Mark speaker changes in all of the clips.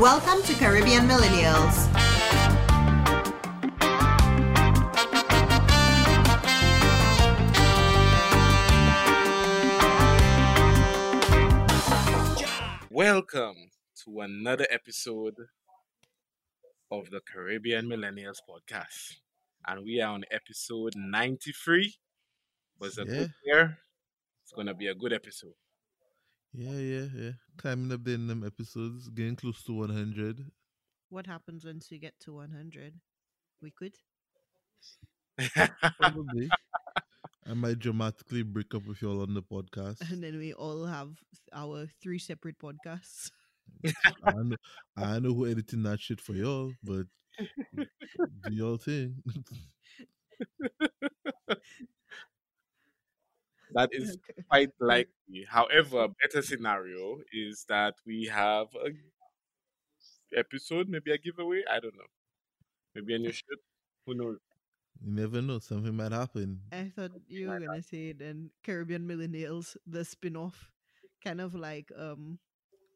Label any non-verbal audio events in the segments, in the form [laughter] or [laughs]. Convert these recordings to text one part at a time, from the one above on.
Speaker 1: Welcome to Caribbean Millennials.
Speaker 2: Welcome to another episode of the Caribbean Millennials podcast. And we are on episode 93. Was a
Speaker 3: Yeah.
Speaker 2: good year. It's going to be a good episode.
Speaker 3: Yeah, yeah, yeah. Climbing up in them episodes, getting close to 100.
Speaker 4: What happens once we get to 100? We could.
Speaker 3: Probably. [laughs] I might dramatically break up with y'all on the podcast.
Speaker 4: And then we all have our three separate podcasts. [laughs]
Speaker 3: I know, I know who editing that shit for y'all, but [laughs] do y'all thing.
Speaker 2: That is [laughs] quite likely. However, a better scenario is that we have a episode, maybe a giveaway. I don't know. Maybe a new shit. Who knows?
Speaker 3: you never know, something might happen.
Speaker 4: I thought you were gonna say then Caribbean Millennials, the spin-off, kind of like um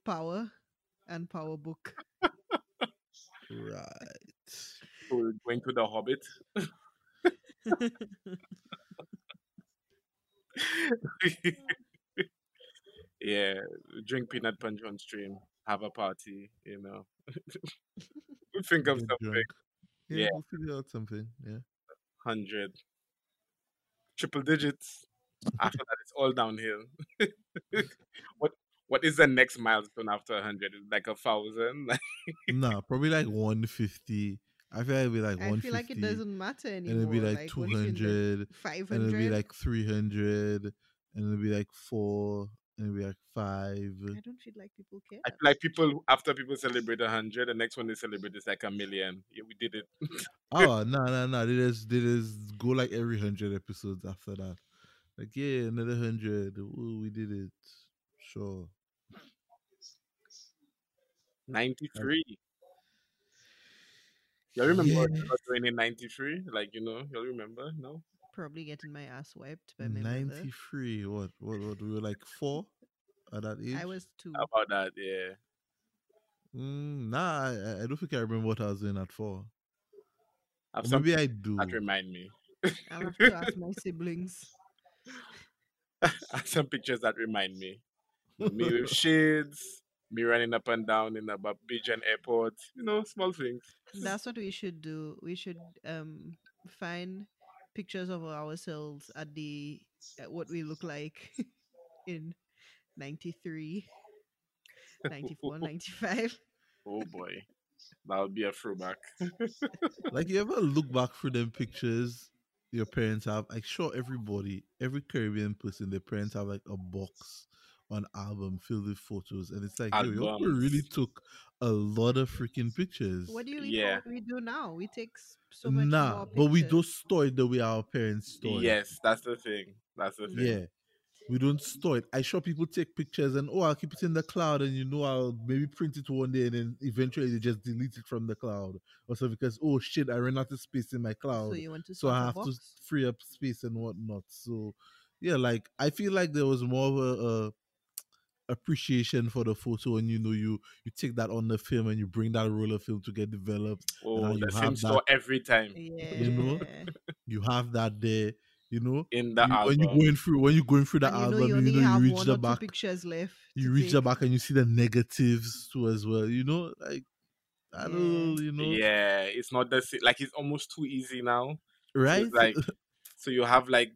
Speaker 4: Power and Power Book.
Speaker 3: Right.
Speaker 2: So [laughs] we're going to the Hobbit. [laughs] [laughs] [laughs] yeah, drink peanut punch on stream, have a party, you know. [laughs] we think of
Speaker 3: Get
Speaker 2: something.
Speaker 3: drunk. Yeah,
Speaker 2: Yeah.
Speaker 3: we'll figure out something. Yeah.
Speaker 2: Hundred. Triple digits. After that it's all downhill. what what is the next milestone after hundred? Like a thousand?
Speaker 3: nah, probably like 150. I feel like it'd be like
Speaker 4: I feel like it doesn't matter anymore.
Speaker 3: And it'd be like,
Speaker 4: like
Speaker 3: 200,
Speaker 4: 500.
Speaker 3: And it'd be like 300. And it'd be like four. And it'd be like five.
Speaker 4: I don't feel like people care.
Speaker 2: I feel like people, after people celebrate 100, the next one they celebrate is like a million. Yeah, we did it.
Speaker 3: oh, no, no, no. They just, they just go like every 100 episodes after that. Like, yeah, another 100. We did it. Sure.
Speaker 2: 93. Y'all remember
Speaker 3: yeah.
Speaker 2: what you were doing in 93? Like, you know, you'll remember No.
Speaker 4: Probably getting my ass wiped by my
Speaker 3: 93. What, what, what? We were like four at that age?
Speaker 4: I was two.
Speaker 2: How about that, yeah.
Speaker 3: Mm, nah, I, I, don't think I remember what I was doing at
Speaker 2: four.
Speaker 3: maybe I do.
Speaker 2: That remind me.
Speaker 4: I'll have to ask my siblings. [laughs]
Speaker 2: some pictures that remind me. [laughs] Me with shades, me running up and down in a Bajan airport, you know, small things.
Speaker 4: That's what we should do. We should um find pictures of ourselves at the at what we look like [laughs] in 93, 94, [laughs] 95.
Speaker 2: Oh boy. That would be a throwback. [laughs]
Speaker 3: like you ever look back through them pictures your parents have like sure everybody every caribbean person their parents have like a box or an album filled with photos and it's like yo, your people really took a lot of freaking pictures
Speaker 4: What do you
Speaker 2: Yeah.
Speaker 4: think we do now? We take s- so much
Speaker 3: nah
Speaker 4: more
Speaker 3: but we don't store it the way our parents store it
Speaker 2: yes, that's the thing. That's the thing.
Speaker 3: yeah we don't store it i sure people take pictures and oh i'll keep it in the cloud and you know i'll maybe print it one day and then eventually they just delete it from the cloud or so because oh shit i ran out of space in my cloud
Speaker 4: So you want to
Speaker 3: so
Speaker 4: start
Speaker 3: I
Speaker 4: a
Speaker 3: have to free up space and whatnot. So yeah, like I feel like there was more of a, a appreciation for the photo, and you know, you you take that on the film and you bring that roll of film to get developed.
Speaker 2: Oh,
Speaker 3: now
Speaker 2: the
Speaker 3: you
Speaker 2: same
Speaker 3: have
Speaker 2: store every time
Speaker 4: Yeah.
Speaker 3: you know, You have that there, you know.
Speaker 2: in the
Speaker 3: You-
Speaker 2: album.
Speaker 3: when you're going through when you're going through the
Speaker 4: and you know
Speaker 3: album,
Speaker 4: you
Speaker 3: you, know you reach the back,
Speaker 4: pictures left.
Speaker 3: you
Speaker 4: to
Speaker 3: reach the back and you see the negatives too as well. You know, like I
Speaker 4: Yeah.
Speaker 3: don't, you know,
Speaker 2: Yeah, it's not the same. Like it's almost too easy now.
Speaker 3: Right?
Speaker 2: it's like [laughs] so you have like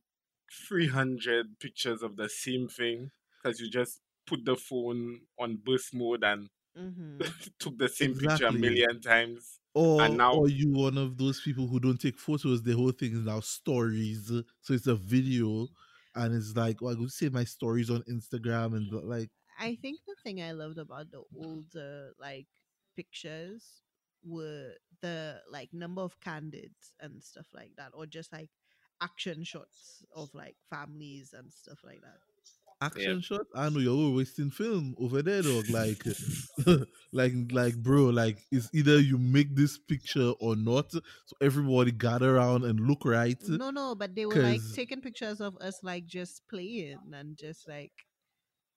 Speaker 2: 300 pictures of the same thing because you just put the phone on burst mode and
Speaker 4: Mhm. [laughs]
Speaker 2: took the same picture a million times.
Speaker 3: Or,
Speaker 2: And now-
Speaker 3: or you one of those people who don't take photos. The whole thing is now stories, so it's a video, and it's like, well, I go save my stories on Instagram and like,
Speaker 4: I think the thing I loved about the older like pictures were the like number of candids and stuff like that, or just like action shots of like families and stuff like that.
Speaker 3: Action shot. I know you're wasting film over there, dog. Like, [laughs] like, like, bro. Like, it's either you make this picture or not. So everybody gather around and look right.
Speaker 4: No, no, but they were like taking pictures of us like just playing and just like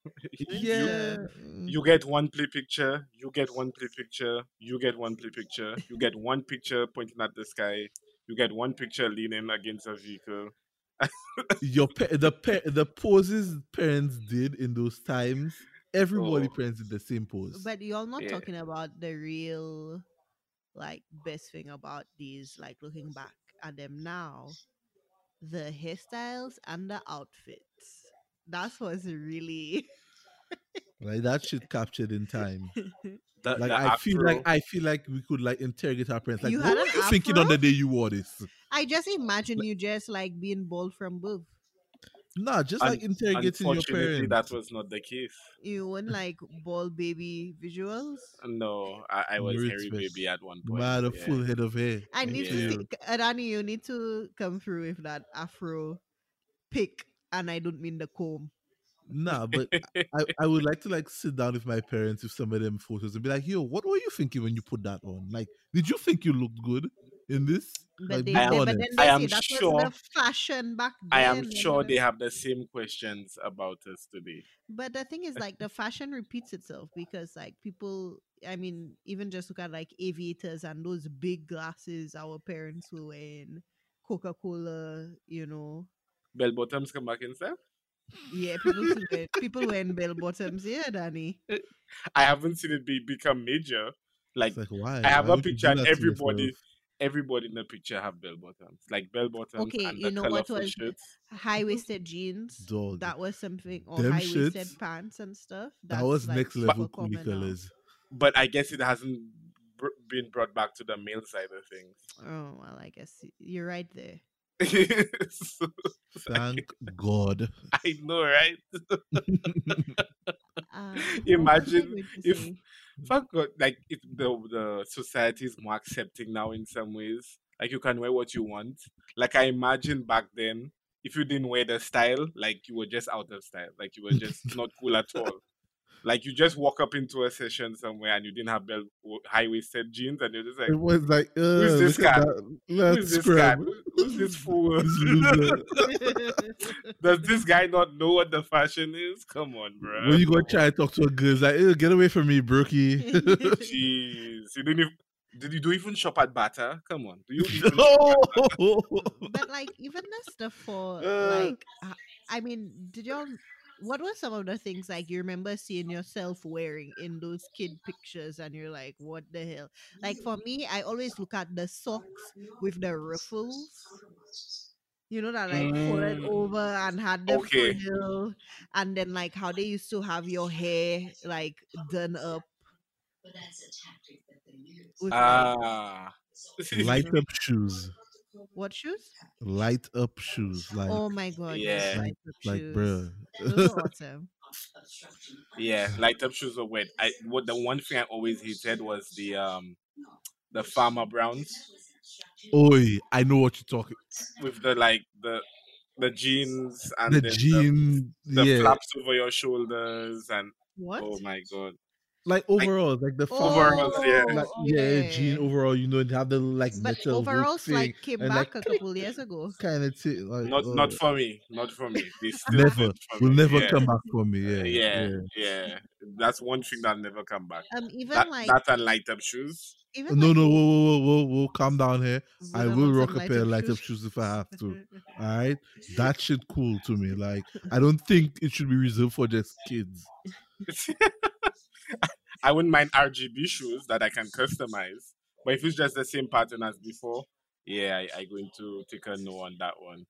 Speaker 4: [laughs]
Speaker 3: Yeah.
Speaker 2: You get one play picture, you get one play picture, you get one play picture, you get one picture pointing at the sky, you get one picture leaning against a vehicle.
Speaker 3: Your pa- the pa- the poses parents did in those times. Everybody
Speaker 2: Oh.
Speaker 3: parents did the same pose.
Speaker 4: But you're not
Speaker 2: Yeah.
Speaker 4: talking about the real, like, best thing about these, like, looking back at them now. The hairstyles and the outfits. That's what's really. [laughs]
Speaker 3: like that [laughs] shit captured in time.
Speaker 2: The,
Speaker 3: Like
Speaker 2: the
Speaker 3: I feel like I feel like we could like interrogate our parents. Like,
Speaker 4: You
Speaker 3: what
Speaker 4: had
Speaker 3: were
Speaker 4: an
Speaker 3: you thinking on the day you wore this?
Speaker 4: I just imagine you just, like, being bald from birth.
Speaker 3: Nah, just
Speaker 2: Un-
Speaker 3: like interrogating your
Speaker 2: Unfortunately,
Speaker 3: parents.
Speaker 2: that was not the case.
Speaker 4: You want, like, bald baby visuals?
Speaker 2: No, I, I was
Speaker 3: Roots
Speaker 2: Harry
Speaker 3: fest.
Speaker 2: Baby at one point.
Speaker 3: Man, a
Speaker 2: yeah.
Speaker 3: full head of hair.
Speaker 4: I need
Speaker 2: Yeah.
Speaker 4: to see, Adani, you need to come through with that afro pick, and I don't mean the comb.
Speaker 3: Nah, but I, I would like to like sit down with my parents with some of them photos and be like, yo, what were you thinking when you put that on? Like, did you think you looked good in this?
Speaker 4: But,
Speaker 3: Like,
Speaker 4: they,
Speaker 2: I am-
Speaker 4: they- but then they
Speaker 2: I am
Speaker 4: that was
Speaker 2: sure-
Speaker 4: the fashion back then.
Speaker 2: I am sure they have the same questions about us today.
Speaker 4: But the thing is, like, the fashion repeats itself because, like, people, I mean, even just look at, like, aviators and those big glasses our parents were wearing, Coca Cola, you know.
Speaker 2: Bell bottoms come back in style.
Speaker 4: Yeah, people, still wear, people wearing bell bottoms. Yeah, Danny.
Speaker 2: Eh, I haven't seen it be become major. Like
Speaker 3: like, why?
Speaker 2: I have
Speaker 3: Why
Speaker 2: a
Speaker 3: would you do
Speaker 2: picture and everybody everybody in the picture have bell bottoms. Like bell bottoms
Speaker 4: Okay,
Speaker 2: and
Speaker 4: you
Speaker 2: the
Speaker 4: know what was-
Speaker 2: shirts.
Speaker 4: High waisted jeans.
Speaker 3: Dog.
Speaker 4: That was something, or high waisted pants and stuff.
Speaker 3: That was
Speaker 4: like,
Speaker 3: next level
Speaker 4: common
Speaker 3: coolie
Speaker 4: now.
Speaker 3: colors.
Speaker 2: But I guess it hasn't br- been brought back to the male side of things.
Speaker 4: Oh well, I guess you're right there.
Speaker 2: So, [laughs]
Speaker 3: Thank God.
Speaker 2: I know, right? [laughs] [laughs]
Speaker 4: Uh,
Speaker 2: Imagine
Speaker 4: what was I going to
Speaker 2: if-
Speaker 4: say?
Speaker 2: Fuck God, like if the the society is more accepting now in some ways. Like you can wear what you want. Like I imagine back then, if you didn't wear the style, like you were just out of style. Like you were just not cool at all. Like you just walk up into a session somewhere and you didn't have belt high waisted jeans and you're just like,
Speaker 3: It was like, uh,
Speaker 2: Who's this guy? who's this guy? Who's this fool? [laughs] Does this guy not know what the fashion is? Come on, bro.
Speaker 3: when you go and try to talk to a girl, it's like, "Ew, get away from me, Brookie. [laughs] [laughs]
Speaker 2: Jeez, you didn't even. Did you do even shop at Bata? Come on, do you even
Speaker 3: no.
Speaker 4: but like even the stuff for
Speaker 2: Uh.
Speaker 4: like I mean, did y'all what were some of the things like you remember seeing yourself wearing in those kid pictures and you're like, what the hell? Like for me, I always look at the socks with the ruffles. You know that like folded
Speaker 2: Mm.
Speaker 4: over and had the
Speaker 2: Okay.
Speaker 4: frill and then like how they used to have your hair like done up. With like,
Speaker 2: Ah. [laughs] [laughs]
Speaker 3: Light up shoes.
Speaker 4: What shoes?
Speaker 3: Light up shoes. Like,
Speaker 4: Oh my god,
Speaker 2: Yeah.
Speaker 4: light up
Speaker 3: like,
Speaker 4: shoes.
Speaker 3: bruh.
Speaker 4: Those awesome.
Speaker 2: yeah, light up shoes are weird. I what the one thing I always hated was the um the farmer browns
Speaker 3: Oi, I know what you're talking.
Speaker 2: with the like the the jeans and
Speaker 3: The
Speaker 2: then
Speaker 3: jean,
Speaker 2: the, the
Speaker 3: yeah.
Speaker 2: flaps over your shoulders and
Speaker 4: What?
Speaker 2: oh my god.
Speaker 3: Like overall, like the
Speaker 4: Oh,
Speaker 2: Overalls, yeah.
Speaker 3: like yeah, jean overall. You know, they have the like
Speaker 4: But
Speaker 3: metal
Speaker 4: overalls
Speaker 3: thing,
Speaker 4: like came
Speaker 3: and,
Speaker 4: back
Speaker 3: like,
Speaker 4: a couple years ago.
Speaker 3: kind of thing. Like,
Speaker 2: Not
Speaker 3: uh,
Speaker 2: not for me. Not for me. They [laughs] still
Speaker 3: never will never
Speaker 2: yeah.
Speaker 3: come back for me.
Speaker 2: Yeah,
Speaker 3: Yeah,
Speaker 2: yeah, yeah. That's one thing that never come back.
Speaker 4: Um, even
Speaker 2: That,
Speaker 4: like
Speaker 2: that and light up shoes.
Speaker 4: even
Speaker 3: No,
Speaker 4: like,
Speaker 3: no, whoa, whoa, whoa, whoa, whoa, calm down here. I will rock a pair of light up shoes if I have to. [laughs] All right, that shit cool to me. Like, I [laughs] don't think it should be reserved for just kids. [laughs]
Speaker 2: I wouldn't mind RGB shoes that I can customize, but if it's just the same pattern as before, yeah, I, I going to take a no on that one.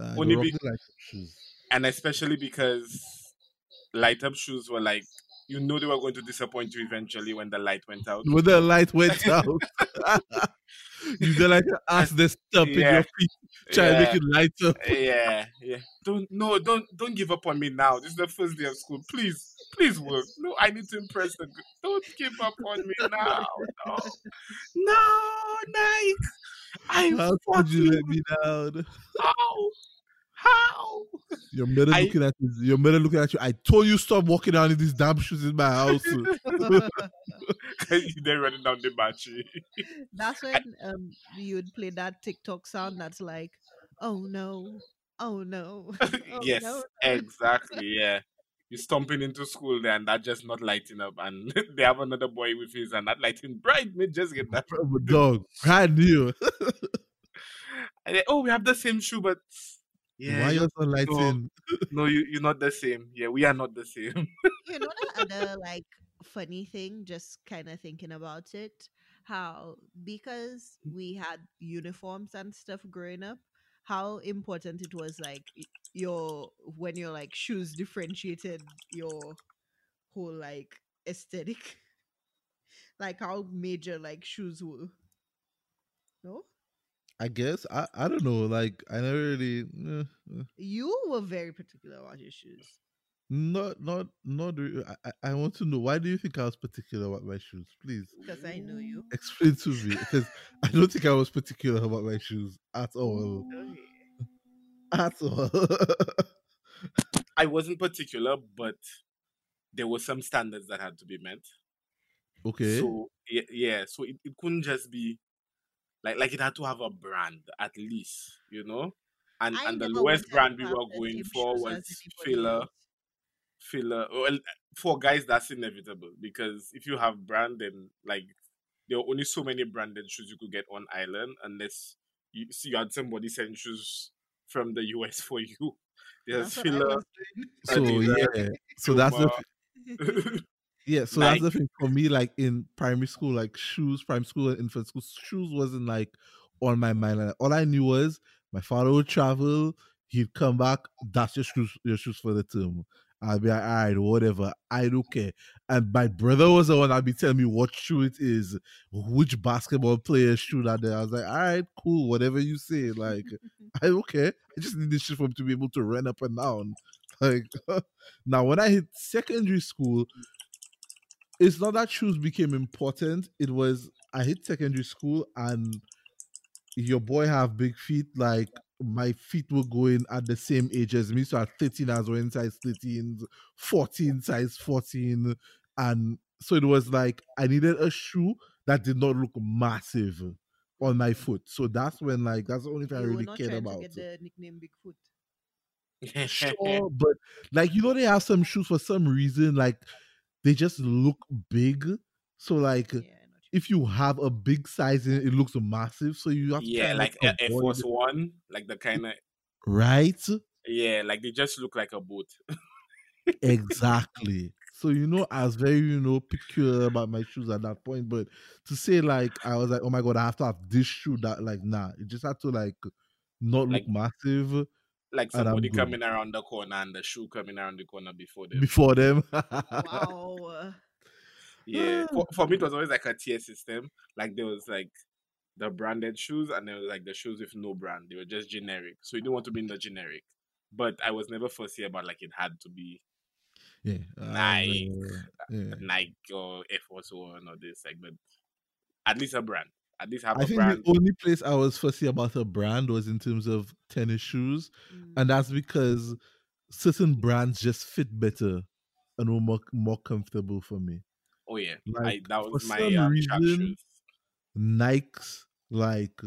Speaker 3: Uh,
Speaker 2: Only be-
Speaker 3: the light up shoes.
Speaker 2: And especially because light up shoes were like, you know, they were going to disappoint you eventually when the light went out.
Speaker 3: When the light went out, [laughs] [laughs] you then like to [laughs] ask stop in
Speaker 2: Yeah.
Speaker 3: your feet, try to make
Speaker 2: Yeah.
Speaker 3: it light up.
Speaker 2: yeah, yeah. Don't no, don't don't give up on me now. This is the first day of school. Please, please work. No, I need to impress the. gr- Don't give up on me [laughs] now. No, no, Nike. I
Speaker 3: How could you let me down?
Speaker 2: how [laughs] oh. How.
Speaker 3: Your mother
Speaker 2: I-
Speaker 3: looking at you. Your mother looking at you. I told you stop walking down in these damn shoes in my house. [laughs] [laughs]
Speaker 2: They're running down the battery.
Speaker 4: That's when um you would play that TikTok sound that's like, oh no, oh no. [laughs] Oh,
Speaker 2: yes,
Speaker 4: no.
Speaker 2: exactly. Yeah, you stomping into school there and that just not lighting up, and they have another boy with his and that lighting bright. Me just get that.
Speaker 3: Bro, but dog, brand new.
Speaker 2: And they, oh, we have the same shoe, but yeah,
Speaker 3: Why
Speaker 2: you-
Speaker 3: you so lighting?
Speaker 2: no, you you're not the same. Yeah, we are not the same. [laughs]
Speaker 4: you know the other like funny thing just kind of thinking about it how because mm. we had uniforms and stuff growing up how important it was like your when your like shoes differentiated your whole like aesthetic [laughs] like how major like shoes were no
Speaker 3: I guess I, I don't know. Like I never really eh, eh.
Speaker 4: you were very particular about your shoes
Speaker 3: not not not. re- I, I- I want to know why do you think I was particular about my shoes? Please
Speaker 4: because i know you
Speaker 3: explain to me because I don't think I was particular about my shoes at all.
Speaker 4: okay
Speaker 3: At all. [laughs]
Speaker 2: I wasn't particular, but there were some standards that had to be met.
Speaker 3: okay.
Speaker 2: So yeah, yeah so it, it couldn't just be like like it had to have a brand at least, you know. And
Speaker 4: I
Speaker 2: and the
Speaker 4: never
Speaker 2: lowest brand
Speaker 4: to
Speaker 2: we were going for was
Speaker 4: Fila.
Speaker 2: Fila. Well, for guys, that's inevitable because if you have brand, then like there are only so many branded shoes you could get on island unless you see you had somebody send shoes from the US [laughs] for you. There's
Speaker 4: That's Fila.
Speaker 3: so yeah. So that's the
Speaker 2: Puma.
Speaker 3: th- [laughs] [laughs] yeah. So that's the thing for me. Like in primary school, like shoes, primary school and infant school, shoes wasn't like on my mind. Like, all I knew was my father would travel. He'd come back. That's your shoes. Your shoes for the term. I'll be like, all right, whatever. I don't care. And my brother was the one that'd be telling me what shoe it is, which basketball player shoe that there. I was like, all right, cool, whatever you say. Like, [laughs] I don't care. I just need this shit for him to be able to run up and down. [laughs] Like [laughs] now, when I hit secondary school, it's not that shoes became important. It was I hit secondary school and your boy have big feet. Like my feet were going at the same age as me. So at 13, I was wearing size 13, 14, size 14. And so it was like I needed a shoe that did not look massive on my foot. So that's when like that's the only thing I
Speaker 4: you were
Speaker 3: really cared about.
Speaker 4: to get the nickname Bigfoot.
Speaker 3: sure, but like you know, they have some shoes for some reason, like they just look big. So like
Speaker 4: Yeah, I know what you
Speaker 3: if you have a big size in it, it looks massive. So you have to
Speaker 2: yeah, like Air Force One, like the kind of
Speaker 3: right?
Speaker 2: yeah, like they just look like a boat.
Speaker 3: exactly. So you know, I was very you know peculiar about my shoes at that point. But to say like I was like, oh my god, I have to have this shoe that like nah, it just had to like not look massive
Speaker 2: Like somebody
Speaker 3: good.
Speaker 2: coming around the corner and the shoe coming around the corner before them.
Speaker 3: before them. [laughs]
Speaker 4: Wow.
Speaker 2: Yeah, for, for me it was [sighs] always like a tier system. Like there was like the branded shoes and there was like the shoes with no brand. They were just generic. So you didn't want to be in the generic. But I was never fussy about like it had to be
Speaker 3: yeah, I
Speaker 2: Nike.
Speaker 3: never- yeah.
Speaker 2: Nike or Air Force One or this like but at least a brand. At least have
Speaker 3: I
Speaker 2: a
Speaker 3: think
Speaker 2: brand.
Speaker 3: the only place I was fussy about a brand was in terms of tennis shoes,
Speaker 4: Mm.
Speaker 3: and that's because certain brands just fit better and were more, more comfortable for me.
Speaker 2: Oh yeah. I,
Speaker 3: Like,
Speaker 2: that
Speaker 3: for
Speaker 2: was my
Speaker 3: some
Speaker 2: um,
Speaker 3: reason,
Speaker 2: shoes.
Speaker 3: Nikes, like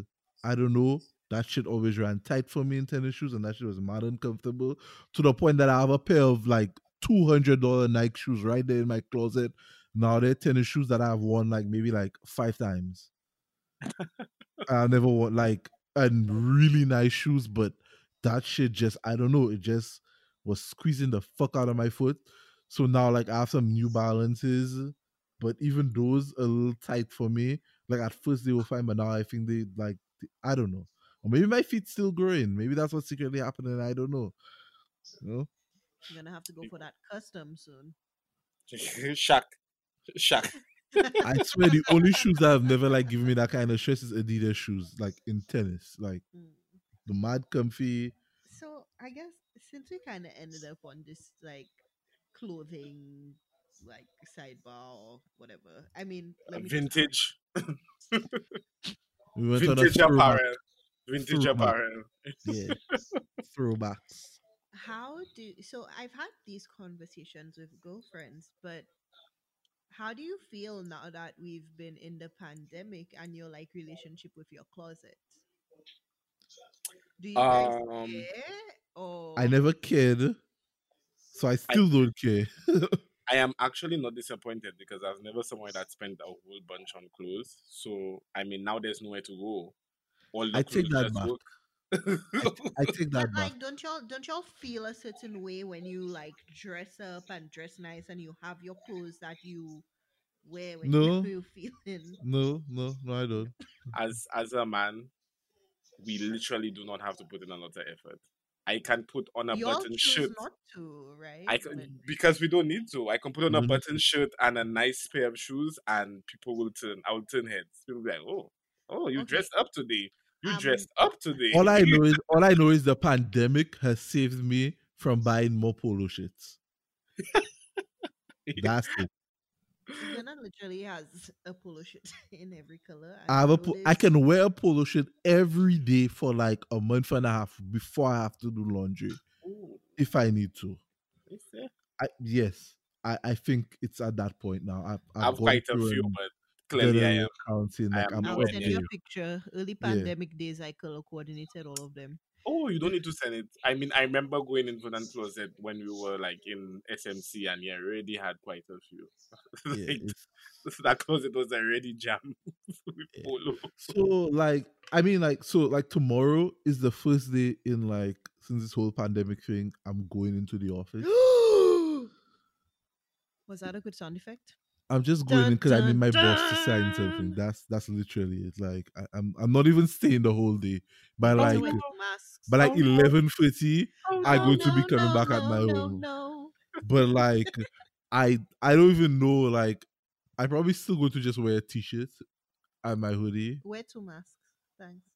Speaker 3: I don't know, that shit always ran tight for me in tennis shoes, and that shit was mad uncomfortable to the point that I have a pair of like two hundred dollar Nike shoes right there in my closet. Now they're tennis shoes that I've worn like maybe like five times. [laughs] I never worn like and really nice shoes, but that shit just I don't know, it just was squeezing the fuck out of my foot. So now like I have some New Balances, but even those a little tight for me. Like at first they were fine, but now I think they like I don't know. Or maybe my feet still growing. Maybe that's what's secretly happening. I don't know. You know?
Speaker 4: You're gonna have to go for that custom soon. [laughs]
Speaker 2: Shock. Shaq. [laughs]
Speaker 3: I swear the only shoes that have never like given me that kind of stress is Adidas shoes, like in tennis. Like
Speaker 4: Mm.
Speaker 3: the mad comfy.
Speaker 4: So I guess since we kind of ended up on this like clothing like sidebar or whatever. I mean, let me
Speaker 2: Vintage. [laughs]
Speaker 3: We went on a
Speaker 2: Vintage
Speaker 3: throwback.
Speaker 2: apparel. Vintage
Speaker 3: Throwback.
Speaker 2: apparel.
Speaker 3: Yeah. [laughs] Throwbacks.
Speaker 4: how do so I've had these conversations with girlfriends, but how do you feel now that we've been in the pandemic and your like relationship with your closet? Do you guys
Speaker 2: Um,
Speaker 4: care or
Speaker 3: I never cared. So I still don't care. [laughs]
Speaker 2: I am actually not disappointed because I was never someone that spent a whole bunch on clothes. So I mean, now there's nowhere to go. All the
Speaker 3: I take that back.
Speaker 2: work.
Speaker 3: I take that
Speaker 4: But
Speaker 3: back.
Speaker 4: like, don't y'all don't y'all feel a certain way when you like dress up and dress nice and you have your clothes that you wear when [laughs]
Speaker 3: No.
Speaker 4: you feeling?
Speaker 3: No, no, no, I don't.
Speaker 2: as as a man, we literally do not have to put in a lot of effort. I can put on a
Speaker 4: Y'all
Speaker 2: button shirt.
Speaker 4: not to, right?
Speaker 2: I can,
Speaker 4: But-
Speaker 2: because we don't need to. I can put on a
Speaker 3: Mhm.
Speaker 2: button shirt and a nice pair of shoes, and people will turn. I will turn heads. People will be like, "Oh, oh, you
Speaker 4: Okay.
Speaker 2: dressed up today. You
Speaker 4: Um,
Speaker 2: dressed up today."
Speaker 3: All I know is all I know is the pandemic has saved me from buying more polo shirts. [laughs] That's it.
Speaker 4: Susanna literally has a polo shirt [laughs] in every color.
Speaker 3: I have a po- I can wear a polo shirt every day for like a month and a half before I have to do laundry
Speaker 2: Ooh,
Speaker 3: if I need to.
Speaker 2: you see?
Speaker 3: I, yes, I, I think it's at that point now. I've, I've
Speaker 2: I've quite a few,
Speaker 3: and
Speaker 2: but
Speaker 3: done
Speaker 2: clearly I
Speaker 3: an
Speaker 2: am.
Speaker 3: accounting,
Speaker 2: I
Speaker 3: like
Speaker 2: am
Speaker 3: I'm
Speaker 4: I'll send you a picture. Early
Speaker 3: Yeah.
Speaker 4: pandemic days, I color coordinated all of them.
Speaker 2: Oh, you don't need to send it. I mean, I remember going into that closet when we were like in SMC, and yeah, already had quite a few. [laughs] Like,
Speaker 3: it's, [laughs]
Speaker 2: that closet was already jammed [laughs] with
Speaker 3: Yeah.
Speaker 2: polo.
Speaker 3: so like I mean like so like tomorrow is the first day in like since this whole pandemic thing I'm going into the office. [gasps]
Speaker 4: Was that a good sound effect?
Speaker 3: I'm just going in
Speaker 4: Dun,
Speaker 3: because I need my
Speaker 4: dun,
Speaker 3: boss to sign something. That's that's literally it. Like I, I'm I'm not even staying the whole day. By like
Speaker 4: wear
Speaker 3: by like
Speaker 2: Oh, no.
Speaker 3: eleven thirty, I
Speaker 4: No,
Speaker 3: going to be coming
Speaker 4: no,
Speaker 3: back at my
Speaker 4: no,
Speaker 3: home.
Speaker 4: No.
Speaker 3: But like I I don't even know like I probably still going to just wear a t-shirt and my hoodie.
Speaker 4: Wear two masks. Thanks.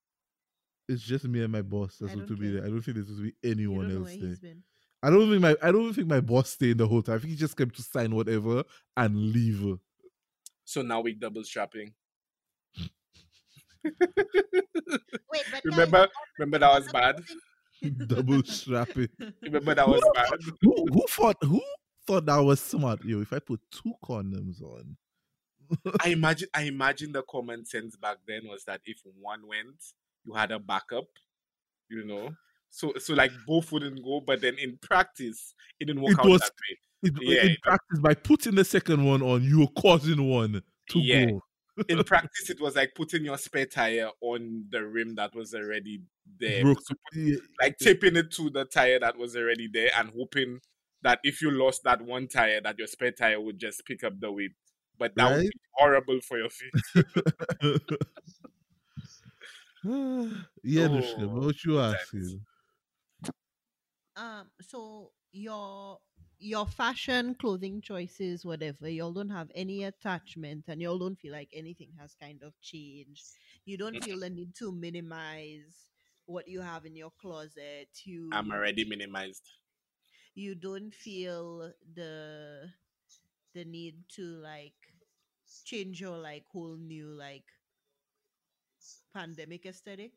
Speaker 3: It's just me and my boss that's going to
Speaker 4: don't
Speaker 3: be there. I don't think there's going to be anyone else there.
Speaker 4: He's been.
Speaker 3: I don't think my I don't think my boss stayed in the whole time. I think he just came to sign whatever and leave.
Speaker 2: So now we double strapping.
Speaker 4: Wait, but
Speaker 2: Remember,
Speaker 4: guys, [laughs]
Speaker 2: remember that was bad.
Speaker 3: Double strapping.
Speaker 2: Remember that was bad.
Speaker 3: Who who thought who thought that was smart? Yo, if I put two condoms on.
Speaker 2: I [laughs] imagine, I imagine the common sense back then was that if one went, you had a backup. You know, so so like both wouldn't go, but then in practice, it didn't work
Speaker 3: It
Speaker 2: out
Speaker 3: was-
Speaker 2: that way.
Speaker 3: It,
Speaker 2: Yeah,
Speaker 3: in
Speaker 2: it-
Speaker 3: practice, by putting the second one on, you were causing one to
Speaker 2: Yeah.
Speaker 3: go.
Speaker 2: In [laughs] practice, it was like putting your spare tire on the rim that was already there.
Speaker 3: Broke.
Speaker 2: So
Speaker 3: Yeah,
Speaker 2: like taping it to the tire that was already there and hoping that if you lost that one tire that your spare tire would just pick up the weight but that would be horrible for your feet [laughs] [laughs]
Speaker 3: yeah,
Speaker 2: Oh,
Speaker 3: what you asking?
Speaker 4: Um, so your your fashion, clothing choices, whatever, y'all don't have any attachment, and y'all don't feel like anything has kind of changed. You don't feel the need to minimize what you have in your closet. You
Speaker 2: i'm already minimized
Speaker 4: you don't feel the the need to like change your like whole new like pandemic aesthetic.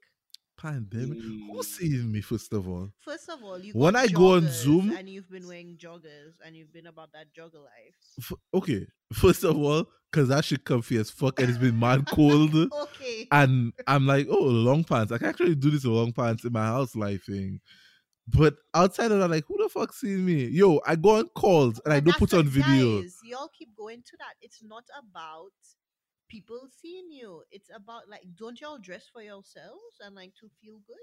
Speaker 3: Pandemic.
Speaker 2: Mm.
Speaker 3: Who's seeing me, first of all?
Speaker 4: First of all, you
Speaker 3: When I go on Zoom-
Speaker 4: and you've been wearing joggers and you've been about that jogger life.
Speaker 3: F- okay, [laughs] first of all, because that shit comfy as fuck and it's been mad cold. [laughs]
Speaker 4: Okay.
Speaker 3: and I'm like, oh, long pants. I can actually do this with long pants in my house life thing. But outside of that, like, who the fuck seeing me? Yo, I go on calls and I don't put on
Speaker 4: videos. Y'all keep going to that. It's not about people seeing you. It's about like, don't y'all dress for yourselves and like to feel good?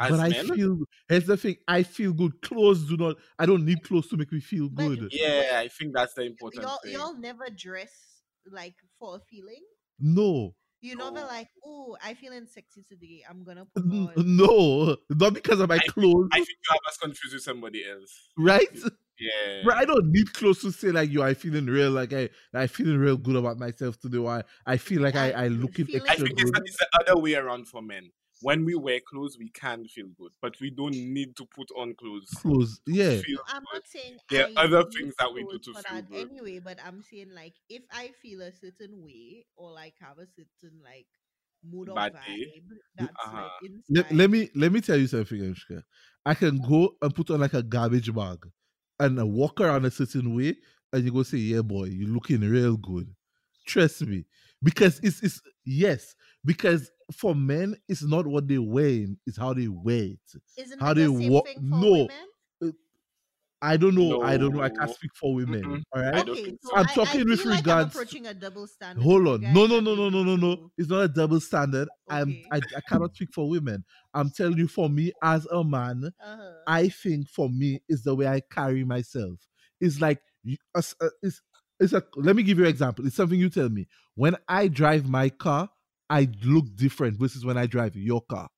Speaker 2: as
Speaker 3: but I feel here's the thing. I feel good. Clothes do not. I don't need clothes to make me feel
Speaker 4: But-
Speaker 3: good.
Speaker 2: yeah i think that's the important
Speaker 4: Y'all,
Speaker 2: thing
Speaker 4: y'all never dress like for a feeling.
Speaker 3: No,
Speaker 4: You never
Speaker 2: No.
Speaker 4: like, oh, I feeling sexy today. I'm gonna put on.
Speaker 3: no, not because of my
Speaker 2: I-
Speaker 3: clothes,
Speaker 2: i think you have us confused with somebody else
Speaker 3: right?
Speaker 2: Yeah
Speaker 3: Bro, I don't need clothes to say like yo, I feeling real, like I, I feeling real good about myself today. Why I feel like I, I
Speaker 4: And
Speaker 3: looking
Speaker 4: feeling
Speaker 2: i
Speaker 3: extra
Speaker 2: think it's,
Speaker 3: good.
Speaker 2: the- it's the other way around for men when we wear clothes we can feel good but we don't need to put on clothes to
Speaker 3: Clothes, yeah.
Speaker 2: feel
Speaker 4: I'm not saying
Speaker 2: There are other things that we do to
Speaker 4: for
Speaker 2: feel
Speaker 4: that
Speaker 2: good.
Speaker 4: anyway, but I'm saying like if I feel a certain way or like have a certain like mood or
Speaker 2: Bad
Speaker 4: vibe
Speaker 2: day.
Speaker 4: that's
Speaker 2: Uh-huh.
Speaker 4: like inside.
Speaker 3: Let, let me let me tell you something, Anushka. I can go and put on like a garbage bag and uh, walk around a certain way, and you go say, "Yeah, boy, you're looking real good." Trust me, because it's it's yes, because for men, it's not what they wear, it's how they wear it.
Speaker 4: Isn't
Speaker 3: how
Speaker 4: it the
Speaker 3: they
Speaker 4: same
Speaker 3: walk- no.
Speaker 4: women?
Speaker 3: I don't know. I don't know. I can't speak for women.
Speaker 2: Mm-mm.
Speaker 3: All right.
Speaker 2: I don't
Speaker 4: okay,
Speaker 2: think
Speaker 4: so
Speaker 2: so.
Speaker 3: I'm
Speaker 4: I,
Speaker 3: talking
Speaker 4: I
Speaker 3: with
Speaker 4: feel like
Speaker 3: regards-
Speaker 4: I'm approaching a double standard.
Speaker 3: Hold on. No, no, no, no, no, no, no. It's not a double standard. I'm I, I cannot speak for women. I'm telling you, for me as a man.
Speaker 4: Uh-huh.
Speaker 3: I think for me is the way I carry myself. It's like you- as- uh, it's it's a. Let me give you an example. It's something you tell me. When I drive my car, I look different versus when I drive your car.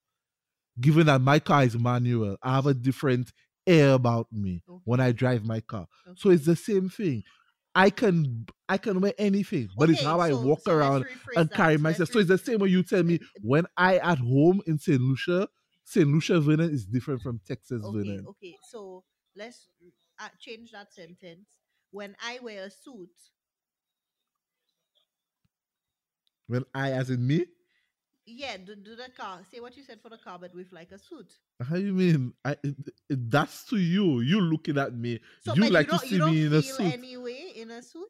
Speaker 3: Given that my car is manual, I have a different air about me when I drive my car. So it's the same thing. I can I can wear anything, but it's
Speaker 4: Okay,
Speaker 3: how I walk
Speaker 4: so
Speaker 3: around and carry
Speaker 4: So
Speaker 3: myself. So it's the same way you tell me [laughs] when I at home in St. Lucia, St. Lucia Vernon is different from Texas
Speaker 4: Okay,
Speaker 3: Vernon.
Speaker 4: okay. So let's uh, change that sentence. When I wear a suit,
Speaker 3: When I as in me,
Speaker 4: yeah, do, do the car. Say what you said for the car, but with like a suit.
Speaker 3: how you mean? I it, it- that's to you. You looking at me.
Speaker 4: So,
Speaker 3: you like
Speaker 4: you don't,
Speaker 3: to see
Speaker 4: don't
Speaker 3: me in a
Speaker 4: feel
Speaker 3: suit.
Speaker 4: anyway in a suit.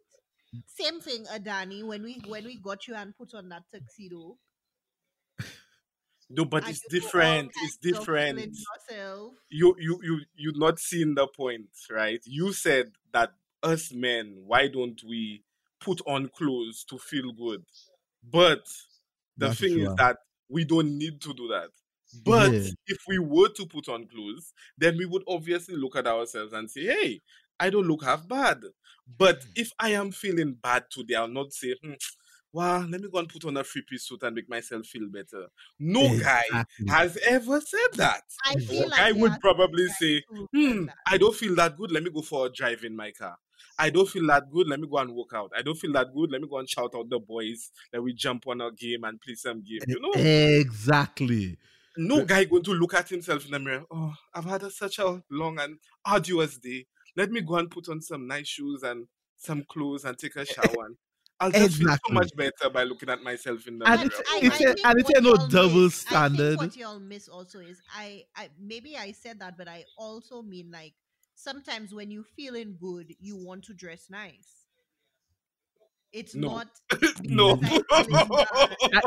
Speaker 4: Same thing, Adani. When we when we got you and put on that tuxedo,
Speaker 2: No, but
Speaker 4: and
Speaker 2: it's
Speaker 4: you
Speaker 2: different. It's
Speaker 4: kinds of feeling
Speaker 2: different.
Speaker 4: Yourself.
Speaker 2: You you you you not seeing the point, right? You said that us men, why don't we put on clothes to feel good? But the
Speaker 3: That's
Speaker 2: thing is that we don't need to do that. But
Speaker 3: Yeah.
Speaker 2: if we were to put on clothes, then we would obviously look at ourselves and say, hey, I don't look half bad. But if I am feeling bad today, I'll not say, hmm, wow, let me go and put on a three piece suit and make myself feel better. No guy
Speaker 3: Exactly.
Speaker 2: has ever said that.
Speaker 4: I, feel like
Speaker 2: guy would probably say, Hmm. I don't feel that good. Let me go for a drive in my car. I don't feel that good. Let me go and work out. I don't feel that good. Let me go and shout out the boys. Let we jump on a game and play some game. You know,
Speaker 3: Exactly.
Speaker 2: no guy going to look at himself in the mirror. Oh, I've had a, such a long and arduous day. Let me go and put on some nice shoes and some clothes and take a shower. And I'll just feel so much better by looking at myself in the
Speaker 3: And
Speaker 2: mirror.
Speaker 3: it's-
Speaker 4: I,
Speaker 2: my
Speaker 3: it's
Speaker 4: I
Speaker 3: a- and it's a no double
Speaker 4: miss- I
Speaker 3: standard.
Speaker 4: think what y'all miss also is I, I maybe I said that, but I also mean like sometimes when you're feeling good, you want to dress nice. It's
Speaker 2: No.
Speaker 4: not [laughs]
Speaker 2: no.
Speaker 4: because I feeling [laughs] bad.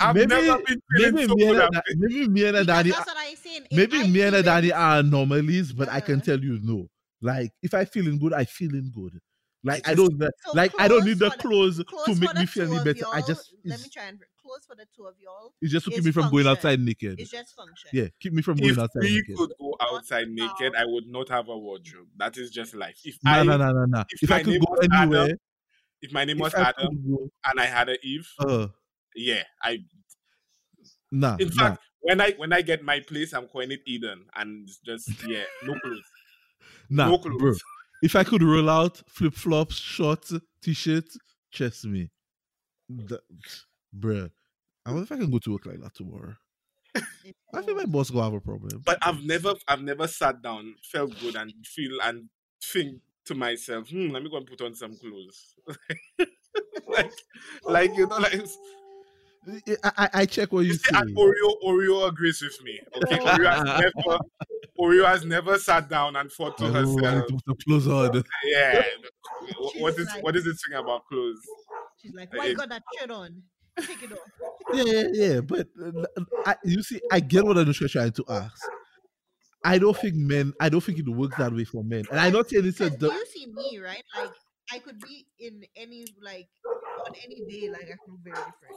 Speaker 2: I've
Speaker 3: maybe
Speaker 2: never been feeling
Speaker 3: maybe
Speaker 2: so
Speaker 3: me,
Speaker 2: good.
Speaker 3: and,
Speaker 2: I've
Speaker 3: Ada-
Speaker 2: been-
Speaker 3: maybe me and
Speaker 4: because that's what I'm saying.
Speaker 3: Maybe
Speaker 4: I
Speaker 3: me and
Speaker 4: feeling-
Speaker 3: are anomalies, but I can
Speaker 4: Uh-huh.
Speaker 3: tell you no. Like if I'm feeling good, I feeling good. Like I, don't
Speaker 4: So
Speaker 3: like I don't need the
Speaker 4: for the-
Speaker 3: clothes
Speaker 4: clothes
Speaker 3: to make me feel any better. I just
Speaker 4: let me try and clothes for the two of y'all.
Speaker 3: it's just to keep me from going outside naked.
Speaker 4: It's just function.
Speaker 3: Yeah, keep me from going outside naked.
Speaker 2: if
Speaker 3: outside
Speaker 2: we
Speaker 3: naked.
Speaker 2: could go outside naked, I would not have a wardrobe. That is just life. If
Speaker 3: No,
Speaker 2: I
Speaker 3: no, no, no, no.
Speaker 2: if
Speaker 3: If I could go
Speaker 2: was Adam,
Speaker 3: anywhere,
Speaker 2: if my name was
Speaker 3: I
Speaker 2: Adam
Speaker 3: go,
Speaker 2: and I had a Eve,
Speaker 3: uh,
Speaker 2: yeah, I
Speaker 3: nah,
Speaker 2: in
Speaker 3: nah.
Speaker 2: fact when I when I get my place, I'm calling it Eden, and it's just yeah, no clothes. [laughs]
Speaker 3: Nah,
Speaker 2: no
Speaker 3: bro.
Speaker 2: clothes.
Speaker 3: If I could roll out flip flops, shorts, t shirts, trust me. The, bruh. I wonder if I can go to work like that tomorrow. [laughs] I think my boss gonna have a problem.
Speaker 2: But I've never I've never sat down, felt good, and feel and think to myself, hmm, let me go and put on some clothes. [laughs] like like you know, like
Speaker 3: I, I, I check what you
Speaker 2: You see,
Speaker 3: say.
Speaker 2: and Oreo, Oreo agrees with me. Okay,
Speaker 4: Oh. [laughs]
Speaker 2: Oreo has never, Oreo has never sat down and thought to
Speaker 3: Oh, I
Speaker 2: herself,
Speaker 3: need to put the clothes on.
Speaker 2: "Yeah, wh- what
Speaker 4: She's
Speaker 2: is
Speaker 4: like-
Speaker 2: what is this thing about clothes?"
Speaker 4: She's like, why you got that shirt on? Take it off.
Speaker 3: Yeah, yeah, yeah. But uh, I, you see, I get what Anushka trying to ask. I don't think men. I don't think it works that way for men. And I'm not saying it's a.
Speaker 4: 'Cause do
Speaker 3: du-
Speaker 4: you see me, right? Like I could be in any like on any day, like I could look very different.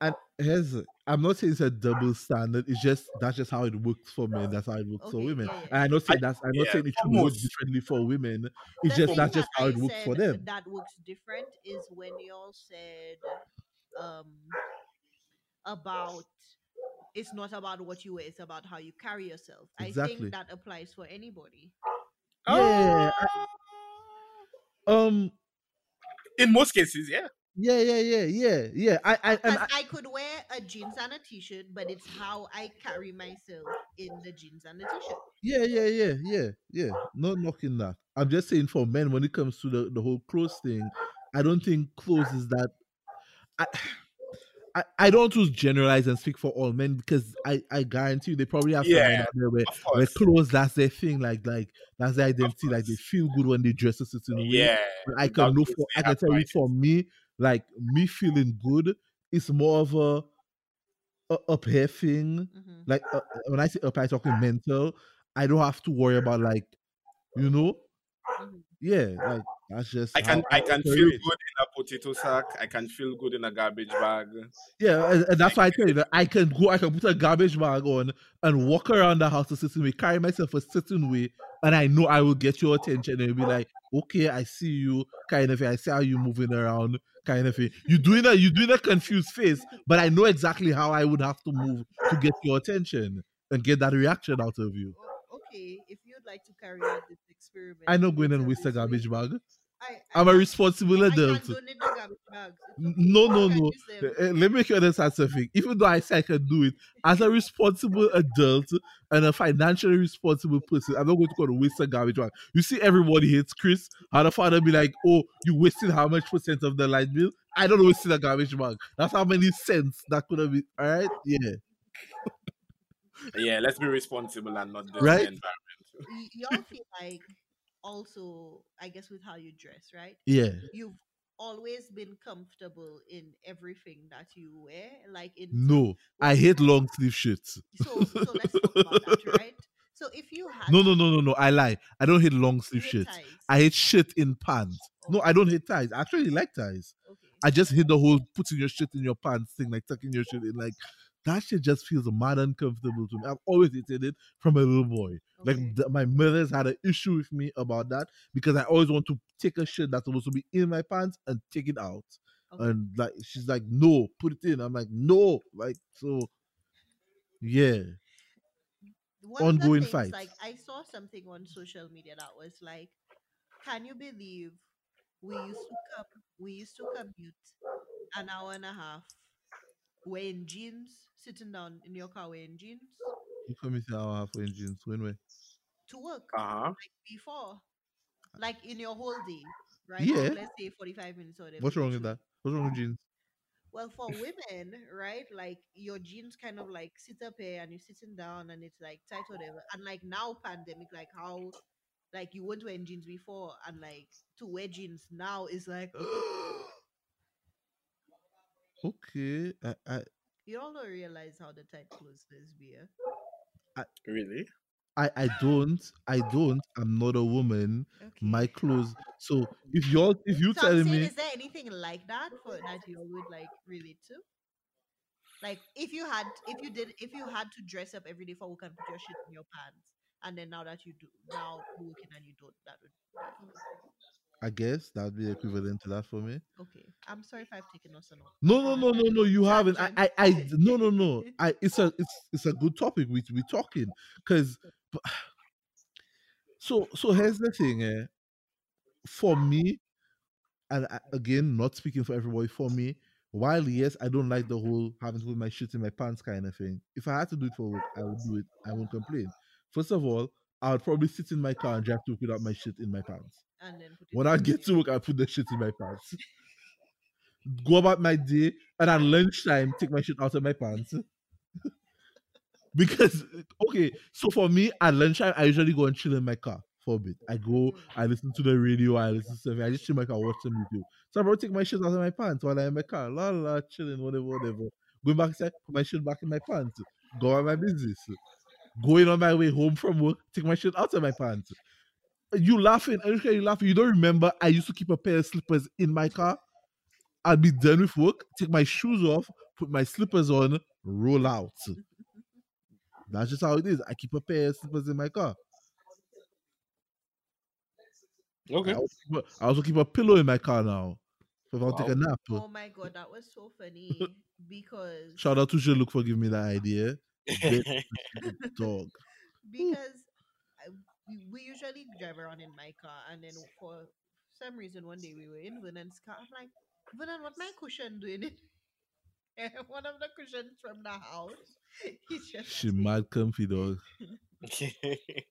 Speaker 3: And here's, I'm not saying it's a double standard. It's just that's just how it works for men. That's how it works for women.
Speaker 4: yeah, yeah.
Speaker 3: And I'm not saying that's. I'm not
Speaker 2: yeah,
Speaker 3: saying it should work differently for women.
Speaker 4: The
Speaker 3: It's just that's just
Speaker 4: that
Speaker 3: how
Speaker 4: I
Speaker 3: it works for them.
Speaker 4: That works different is when y'all said um about it's not about what you wear, it's about how you carry yourself. I think that applies for anybody.
Speaker 3: Yeah.
Speaker 2: Uh,
Speaker 3: Um.
Speaker 2: in most cases, yeah.
Speaker 3: Yeah, yeah, yeah, yeah, yeah. I, I, and I,
Speaker 4: I could wear a jeans and a t-shirt, but it's how I carry myself in the jeans and the t-shirt.
Speaker 3: Yeah, yeah, yeah, yeah, yeah. Not knocking that. I'm just saying for men, when it comes to the, the whole clothes thing, I don't think clothes is that. I, I, I don't want to generalize and speak for all men because I, I guarantee you they probably have some men
Speaker 2: Yeah,
Speaker 3: out there where, where clothes that's their thing, like like that's their identity, like they feel good when they dress a certain way.
Speaker 2: yeah.
Speaker 3: But I can know
Speaker 2: without
Speaker 3: for I can tell
Speaker 2: no
Speaker 3: you for me, like me feeling good is more of a, a up here thing
Speaker 4: Mhm.
Speaker 3: like uh, when I say up, I'm talking mental. I don't have to worry about like You know?
Speaker 4: Mhm.
Speaker 3: Yeah, like that's just
Speaker 2: I can I can feel
Speaker 3: operate.
Speaker 2: good in a potato sack. I can feel good in a garbage bag.
Speaker 3: Yeah, and, and that's why I tell you that I can go, I can put a garbage bag on and walk around the house a certain way, carry myself a certain way, and I know I will get your attention and be like, okay, I see you, kind of thing. I see how you moving around, kind of thing. You doing a you doing a confused face, but I know exactly how I would have to move to get your attention and get that reaction out of you.
Speaker 4: Okay, if you'd like to carry out this experiment,
Speaker 3: I know going
Speaker 4: later
Speaker 3: and waste a garbage bag.
Speaker 4: I,
Speaker 3: I'm a responsible
Speaker 4: I
Speaker 3: adult.
Speaker 4: can donate the garbage bags. Okay.
Speaker 3: No, no, no. Uh, let me make you understand something. Even though I say I can do it, as a responsible adult and a financially responsible person, I'm not going to go to waste a garbage bag. You see, everybody hates Chris. How the father be like, "Oh, you wasted how much percent of the light bill?" I don't waste a garbage bag. That's how many cents that could have been. All right, yeah,
Speaker 2: Yeah, let's be responsible and not dirty
Speaker 3: Right?
Speaker 2: The [laughs] environment.
Speaker 4: Y- y'all feel like also, I guess, with how you dress, right?
Speaker 3: yeah.
Speaker 4: You've always been comfortable in everything that you wear, like in
Speaker 3: No, I hate long sleeve shirts.
Speaker 4: So, so let's [laughs] talk about that, right? So, if you had
Speaker 3: No, no, no, no, no. I lie. I don't hate long sleeve shirts.
Speaker 4: ties.
Speaker 3: I hate shit in pants. No, I don't hate ties. I actually like ties.
Speaker 4: okay.
Speaker 3: I just hate the whole putting your shit in your pants thing, like tucking your shit in. Like that shit just feels mad uncomfortable to me. I've always hated it from a little boy. Like th- my mother's had an issue with me about that because I always want to take a shit that's supposed to be in my pants and take it out.
Speaker 4: Okay.
Speaker 3: And like she's like, no, put it in. I'm like, no, like so. Yeah,
Speaker 4: One
Speaker 3: ongoing
Speaker 4: things,
Speaker 3: fights.
Speaker 4: Like I saw something on social media that was like, "Can you believe we used to come, we used to commute an hour and a half wearing jeans, sitting down in your car wearing jeans
Speaker 3: you come into our halfway jeans. When we?
Speaker 4: to work
Speaker 2: Uh huh.
Speaker 4: before, like in your whole day, right?
Speaker 3: Yeah.
Speaker 4: Let's say forty-five minutes or whatever.
Speaker 3: What's wrong with that? What's wrong with jeans?
Speaker 4: Well, for women, right? Like your jeans kind of like sit up here and you're sitting down and it's like tight or whatever. And like now, pandemic, like how like you weren't wearing jeans before and like to wear jeans now is like [gasps]
Speaker 3: Okay, I, I
Speaker 4: you all don't realize how the tight clothes is beer.
Speaker 2: Really?
Speaker 3: I, I don't. I don't. I'm not a woman.
Speaker 4: Okay.
Speaker 3: My clothes. So if you're if you
Speaker 4: so
Speaker 3: telling
Speaker 4: saying,
Speaker 3: me
Speaker 4: is there anything like that for that you would like relate to? Like if you had if you did if you had to dress up every day for work and put your shit in your pants and then now that you do now you're working and you don't that would
Speaker 3: I guess that'd be equivalent to that for me.
Speaker 4: Okay, I'm sorry if I've taken us on.
Speaker 3: No, no, no, no, no. You haven't. I, I, I no, no, no. I. It's a, it's, it's a good topic. We, we talking because. [sighs] So, so here's the thing. Eh? For me, and I, again, not speaking for everybody. For me, while yes, I don't like the whole having to put my shit in my pants kind of thing. If I had to do it for work, I would do it. I won't complain. First of all, I would probably sit in my car and drive to work without my shit in my pants.
Speaker 4: and then
Speaker 3: When I get to work, I put the shit in my pants. Go about my day, and at lunchtime, take my shit out of my pants. [laughs] because okay, so for me at lunchtime, I usually go and chill in my car for a bit. I go, I listen to the radio, I listen to stuff. I just chill in my car, watch some YouTube. So I probably take my shit out of my pants while I'm in my car, la la, chilling, whatever, whatever. Going back inside, put my shit back in my pants. Go on my business. Going on my way home from work, take my shit out of my pants. You laughing, Erica, you laughing. You don't remember I used to keep a pair of slippers in my car. I'd be done with work, take my shoes off, put my slippers on, roll out. That's just how it is. I keep a pair of slippers in my car. I
Speaker 2: Okay.
Speaker 3: also keep a, I also keep a pillow in my car now. So if I want to take a nap. Uh.
Speaker 4: Oh my god, that was so funny [laughs] because
Speaker 3: Shout out to Look for giving me that idea. [laughs] Dog.
Speaker 4: because I, we, usually drive around in my car, and then for some reason one day we were in Vernon's car. I'm like, Vernon, what my cushion doing? it?" [laughs] one of the cushions from the house. [laughs] He's just
Speaker 3: She mad comfy dog.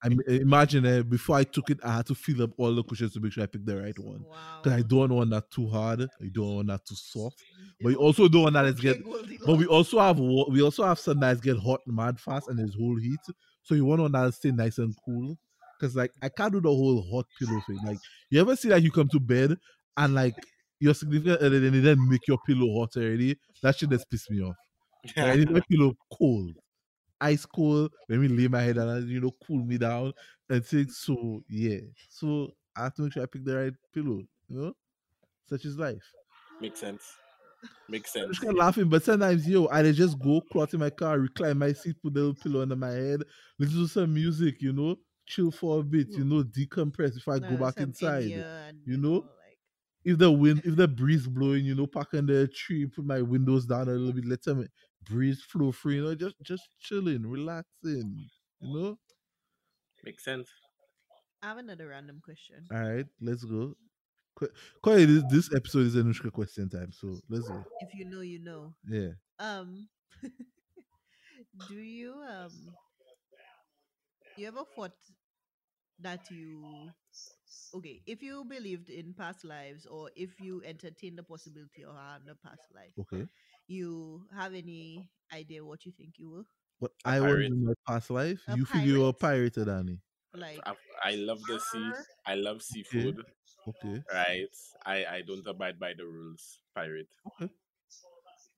Speaker 3: I m- imagine uh, before I took it, I had to fill up all the cushions to make sure I picked the right one.
Speaker 4: wow.
Speaker 3: Because I don't want that too hard. I don't want that too soft. But you also don't want that it's get But we also have we also have some nights get hot mad fast and there's whole heat. So you want to that stay nice and cool. Cause like I can't do the whole hot pillow thing. Like you ever see like you come to bed and like your significant other then they then make your pillow hot already. That shit just piss me off. Like, I need my [laughs] pillow cold. ice cold. Let me lay my head and you know cool me down and things. So yeah. So I have to make sure I pick the right pillow. You know, such is life.
Speaker 2: Makes sense. Makes
Speaker 3: I'm
Speaker 2: sense.
Speaker 3: just kind of laughing, but sometimes yo, I just go cloth in my car, recline my seat, put the little pillow under my head, listen to some music, you know, chill for a bit, you know, decompress before I go back inside. You know?
Speaker 4: like
Speaker 3: if the wind, if the [laughs] breeze blowing, you know, park under a tree, put my windows down a little bit, let some breeze flow free, you know, just just chilling, relaxing, you know.
Speaker 2: Makes sense.
Speaker 4: I have another random question.
Speaker 3: All right, let's go. Qu- Quite this, this episode is Anushka question time, so let's go.
Speaker 4: If you know, you know.
Speaker 3: Yeah.
Speaker 4: Um, [laughs] do you um, you ever thought that you okay if you believed in past lives or if you entertained the possibility of having a past life,
Speaker 3: Okay.
Speaker 4: you have any idea what you think you were?
Speaker 3: What
Speaker 2: A
Speaker 3: I was in my past life,
Speaker 4: A
Speaker 3: you feel you were a
Speaker 4: pirate?
Speaker 3: pirate, Danny.
Speaker 4: Like
Speaker 2: I, I love the sea. I love seafood.
Speaker 3: Okay.
Speaker 2: Right. I I don't abide by the rules. Pirate.
Speaker 3: Okay.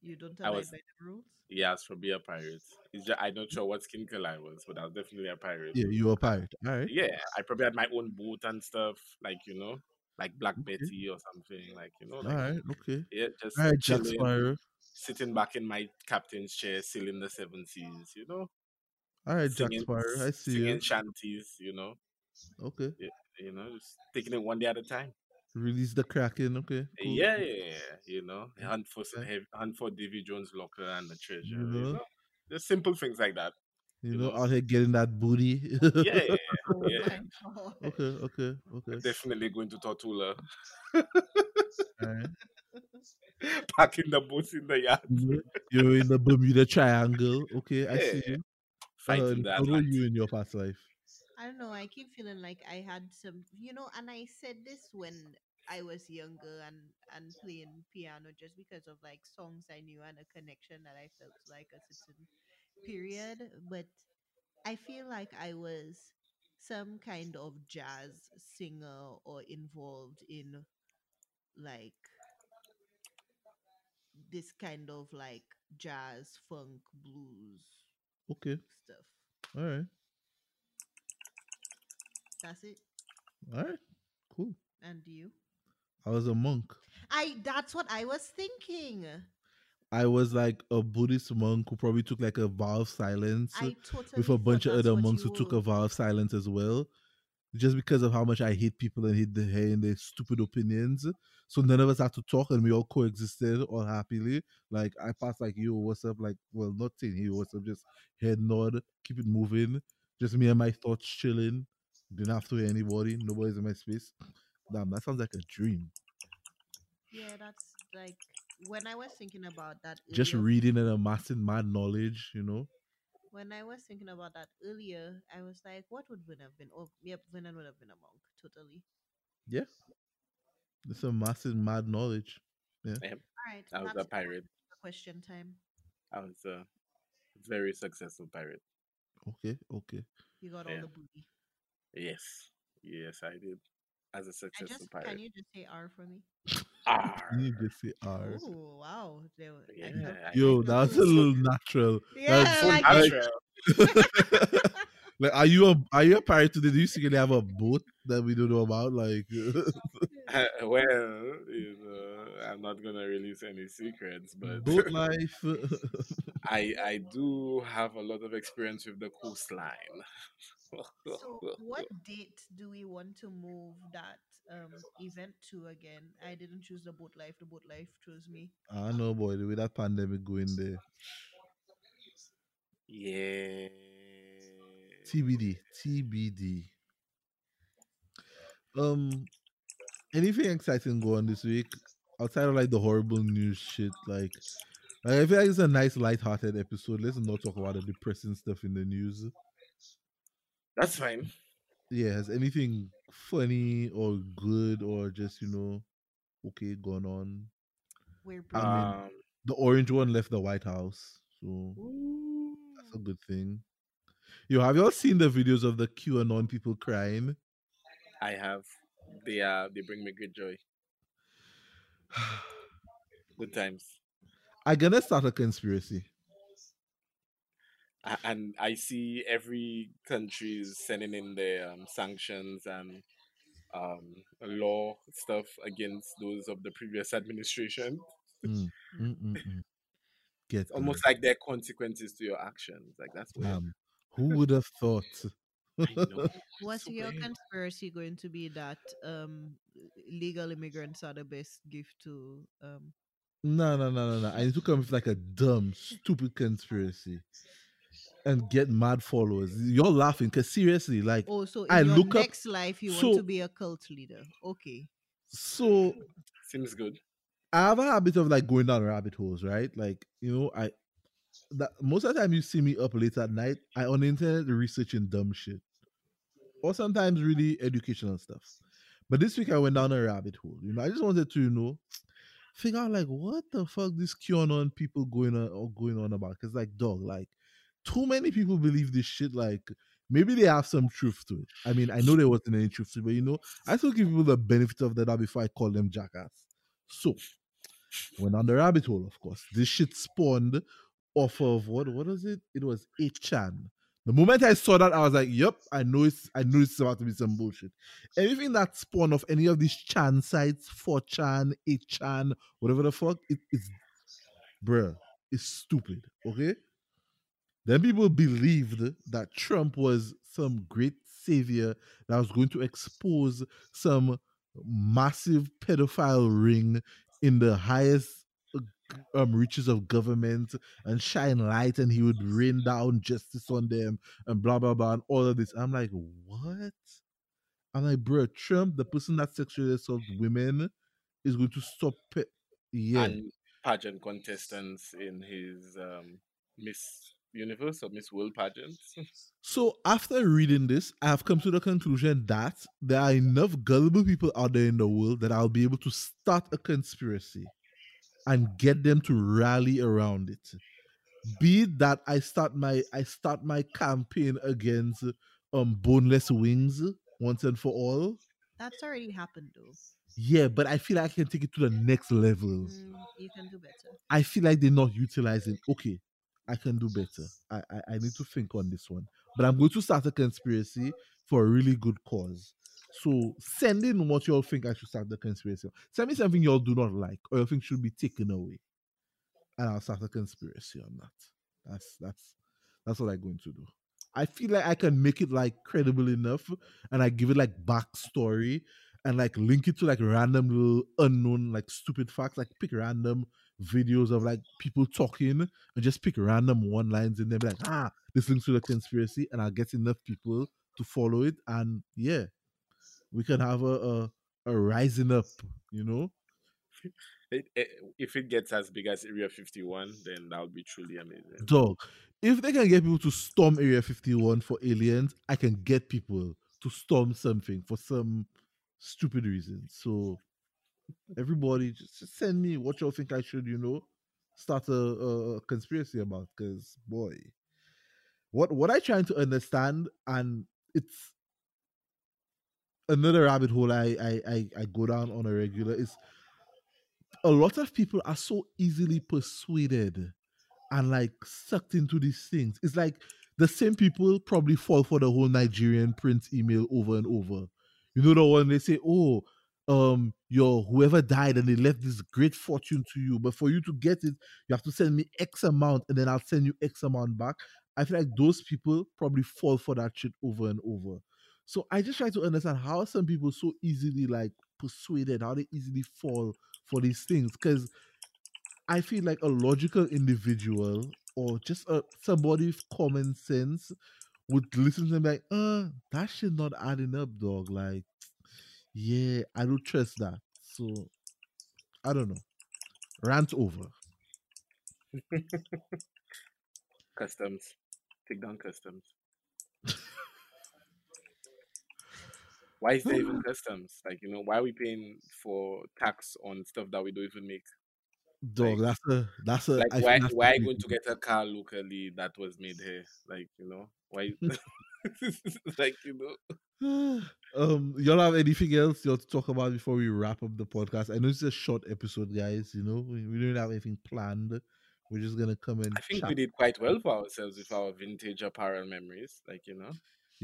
Speaker 4: you don't
Speaker 2: I
Speaker 4: abide
Speaker 2: was-
Speaker 4: by the rules.
Speaker 2: Yes, for be a pirate. It's just, I'm not sure what skin color I was, but I was definitely a pirate.
Speaker 3: Yeah, you were a pirate. All right.
Speaker 2: Yeah, I probably had my own boat and stuff, like you know, like Black Betty or something, like you know,
Speaker 3: All
Speaker 2: like
Speaker 3: right. Okay.
Speaker 2: yeah, just
Speaker 3: All right, Jack
Speaker 2: chilling,
Speaker 3: Sparrow.
Speaker 2: sitting back in my captain's chair, sailing the seven seas, you know,
Speaker 3: All right, Jack
Speaker 2: singing,
Speaker 3: Sparrow. I see
Speaker 2: singing
Speaker 3: you.
Speaker 2: shanties, you know,
Speaker 3: Okay.
Speaker 2: you know, just taking it one day at a time.
Speaker 3: Release the Kraken. Okay. Cool.
Speaker 2: Yeah, yeah, yeah, you know, hunt for some heavy, hunt for Davy Jones' locker and the treasure.
Speaker 3: You
Speaker 2: You
Speaker 3: know?
Speaker 2: know, just simple things like that.
Speaker 3: You
Speaker 2: you
Speaker 3: know,
Speaker 2: know.
Speaker 3: out here getting that booty.
Speaker 2: Yeah, yeah, [laughs] yeah. Yeah.
Speaker 3: okay. Okay. Okay.
Speaker 2: Definitely going to Tortuga,
Speaker 3: All right. [laughs]
Speaker 2: packing the boats in the yard,
Speaker 3: You you're in the Bermuda Triangle. Okay. I see
Speaker 2: Yeah.
Speaker 3: you.
Speaker 2: fighting
Speaker 3: Uh,
Speaker 2: the
Speaker 3: how were you in your past life?
Speaker 4: I don't know. I keep feeling like I had some, you know, and I said this when I was younger and and playing piano just because of like songs I knew and a connection that I felt like a certain period. But I feel like I was some kind of jazz singer or involved in like this kind of like jazz, funk, blues
Speaker 3: Okay.
Speaker 4: stuff.
Speaker 3: All right.
Speaker 4: That's it.
Speaker 3: All right. Cool.
Speaker 4: And you?
Speaker 3: I was a monk.
Speaker 4: I that's what I was thinking.
Speaker 3: I was like a Buddhist monk who probably took like a vow of silence
Speaker 4: totally
Speaker 3: with a bunch of other monks who took a vow of silence as well. Just because of how much I hate people and hate the hair and their stupid opinions. So none of us had to talk and we all coexisted all happily. Like I passed like yo, what's up? Like, well, not saying yo, what's up, just head nod, keep it moving. Just me and my thoughts chilling. Didn't have to hear anybody, nobody's in my space. Damn, that sounds like a dream.
Speaker 4: Yeah, that's like when I was thinking about that.
Speaker 3: Just reading and amassing mad knowledge, you know.
Speaker 4: When I was thinking about that earlier, I was like, what would Vin have been? Oh, yep, Vinan would have been a monk. Totally.
Speaker 3: Yeah. It's a massive mad knowledge. Yeah.
Speaker 4: All right.
Speaker 2: I was
Speaker 4: that's
Speaker 2: a pirate.
Speaker 4: Question time.
Speaker 2: I was a very successful pirate.
Speaker 3: Okay, okay.
Speaker 4: You got all the booty.
Speaker 2: Yes, yes, I did. As a successful
Speaker 4: just
Speaker 2: pirate.
Speaker 4: can you just say R for me?
Speaker 2: Arr.
Speaker 3: You just say R.
Speaker 4: Oh wow. They
Speaker 2: Yeah,
Speaker 3: Yo,
Speaker 4: I
Speaker 3: that's a little natural.
Speaker 4: Yeah,
Speaker 2: So
Speaker 4: like,
Speaker 3: like-
Speaker 2: natural. [laughs]
Speaker 3: like, are you a are you a pirate today? Do you secretly have a boat that we don't know about? Like, [laughs] [laughs]
Speaker 2: well, you know, I'm not gonna release any secrets, but
Speaker 3: boat [laughs] life.
Speaker 2: I I do have a lot of experience with the coastline.
Speaker 4: So, [laughs] what date do we want to move that um event to again? I didn't choose the boat life. The boat life chose me.
Speaker 3: I know, boy. The way that pandemic going there.
Speaker 2: yeah.
Speaker 3: TBD. TBD. Um, anything exciting go on this week outside of like the horrible news shit? Like, like I feel like it's a nice light-hearted episode. Let's not talk about the depressing stuff in the news.
Speaker 2: That's fine.
Speaker 3: Yeah, has anything funny or good or just you know okay going on?
Speaker 4: We're
Speaker 3: I mean,
Speaker 2: Um,
Speaker 3: The orange one left the White House, so
Speaker 2: ooh.
Speaker 3: that's a good thing. Yo, have y'all seen the videos of the QAnon people crying?
Speaker 2: I have. They uh they bring me great joy. [sighs] Good times.
Speaker 3: I gonna start a conspiracy.
Speaker 2: And I see every country is sending in their um, sanctions and um, law stuff against those of the previous administration.
Speaker 3: Mm, mm, mm, [laughs] mm. Get
Speaker 2: almost like there are consequences to your actions. Like that's weird.
Speaker 3: Um, who would have thought?
Speaker 2: I. [laughs]
Speaker 4: What's
Speaker 2: So
Speaker 4: your
Speaker 2: weird.
Speaker 4: conspiracy going to be that um legal immigrants are the best gift to um
Speaker 3: No, no, no, no, no. I need to come with like a dumb, stupid conspiracy and get mad followers. You're laughing because seriously, like,
Speaker 4: oh so in
Speaker 3: I
Speaker 4: your
Speaker 3: look up-
Speaker 4: next life you
Speaker 3: so-
Speaker 4: want to be a cult leader. Okay.
Speaker 3: so
Speaker 2: Seems good.
Speaker 3: I have a habit of like going down rabbit holes, right? Like, you know, I that most of the time you see me up late at night, I on the internet researching dumb shit. Or sometimes really educational stuff. But this week I went down a rabbit hole. You know, I just wanted to, you know, figure out like what the fuck this QAnon people going on or going on about. Cause like dog, like too many people believe this shit. Like maybe they have some truth to it. I mean, I know there wasn't any truth to it, but you know, I still give people the benefit of the doubt before I call them jackass. So went on the rabbit hole, of course. This shit spawned off of what what was it? It was 8chan. The moment I saw that, I was like, "Yep, I know it's I know it's about to be some bullshit." Anything that spawned off any of these chan sites, 4chan, 8chan, whatever the fuck, it, it's bruh, it's stupid. Okay. Then people believed that Trump was some great savior that was going to expose some massive pedophile ring in the highest um, reaches of government and shine light and he would rain down justice on them and blah blah blah and all of this. I'm like, what? I'm like, bro, Trump, the person that sexually assaults women, is going to stop. it. yeah,
Speaker 2: And pageant contestants in his um, Miss Universe or Miss World pageants. [laughs]
Speaker 3: So after reading this, I have come to the conclusion that there are enough gullible people out there in the world that I'll be able to start a conspiracy and get them to rally around it. Be that I start my I start my campaign against um boneless wings once and for all.
Speaker 4: That's already happened though.
Speaker 3: Yeah, but I feel like I can take it to the next level.
Speaker 4: Mm, you can do better.
Speaker 3: I feel like they're not utilizing. Okay, I can do better. I, I I need to think on this one. But I'm going to start a conspiracy for a really good cause. So send in what y'all think I should start the conspiracy. Send me something y'all do not like or you think should be taken away, and I'll start a conspiracy on that. That's that's that's what I'm going to do. I feel like I can make it like credible enough, and I give it like backstory and like link it to like random little unknown like stupid facts. Like pick random videos of like people talking and just pick random one lines in there. Be like, ah, this links to the conspiracy, and I'll get enough people to follow it, and yeah, we can have a a, a rising up. You know, [laughs]
Speaker 2: It, it, if it gets as big as Area 51, then that would be truly amazing.
Speaker 3: dog. If they can get people to storm Area 51 for aliens, I can get people to storm something for some stupid reason. So everybody just, just send me what y'all think I should, you know, start a, a, a conspiracy about. Because boy, what what I trying to understand, and it's another rabbit hole I I I, I go down on a regular is a lot of people are so easily persuaded and like sucked into these things. It's like the same people probably fall for the whole Nigerian prince email over and over. You know the one they say, "Oh, um, your whoever died and they left this great fortune to you, but for you to get it, you have to send me X amount, and then I'll send you X amount back." I feel like those people probably fall for that shit over and over. So I just try to understand how some people so easily like persuaded, how they easily fall for these things, because I feel like a logical individual or just a somebody with common sense would listen to them like, uh, that shit not adding up, dog. Like, yeah, I don't trust that. So I don't know. Rant over. [laughs]
Speaker 2: Customs. Take down customs. Why is there even [laughs] customs? Like, you know, why are we paying for tax on stuff that we don't even make?
Speaker 3: Dog,
Speaker 2: Like-
Speaker 3: that's a that's a
Speaker 2: Like,
Speaker 3: I
Speaker 2: why why are you going to get a car locally that was made here? Like, you know, why? [laughs] [laughs] like, you know, [sighs]
Speaker 3: um, y'all have anything else y'all to talk about before we wrap up the podcast? I know it's a short episode, guys. You know, we, we don't have anything planned We're just gonna come and
Speaker 2: I think
Speaker 3: chat.
Speaker 2: we did quite well for ourselves with our vintage apparel memories. Like, you know,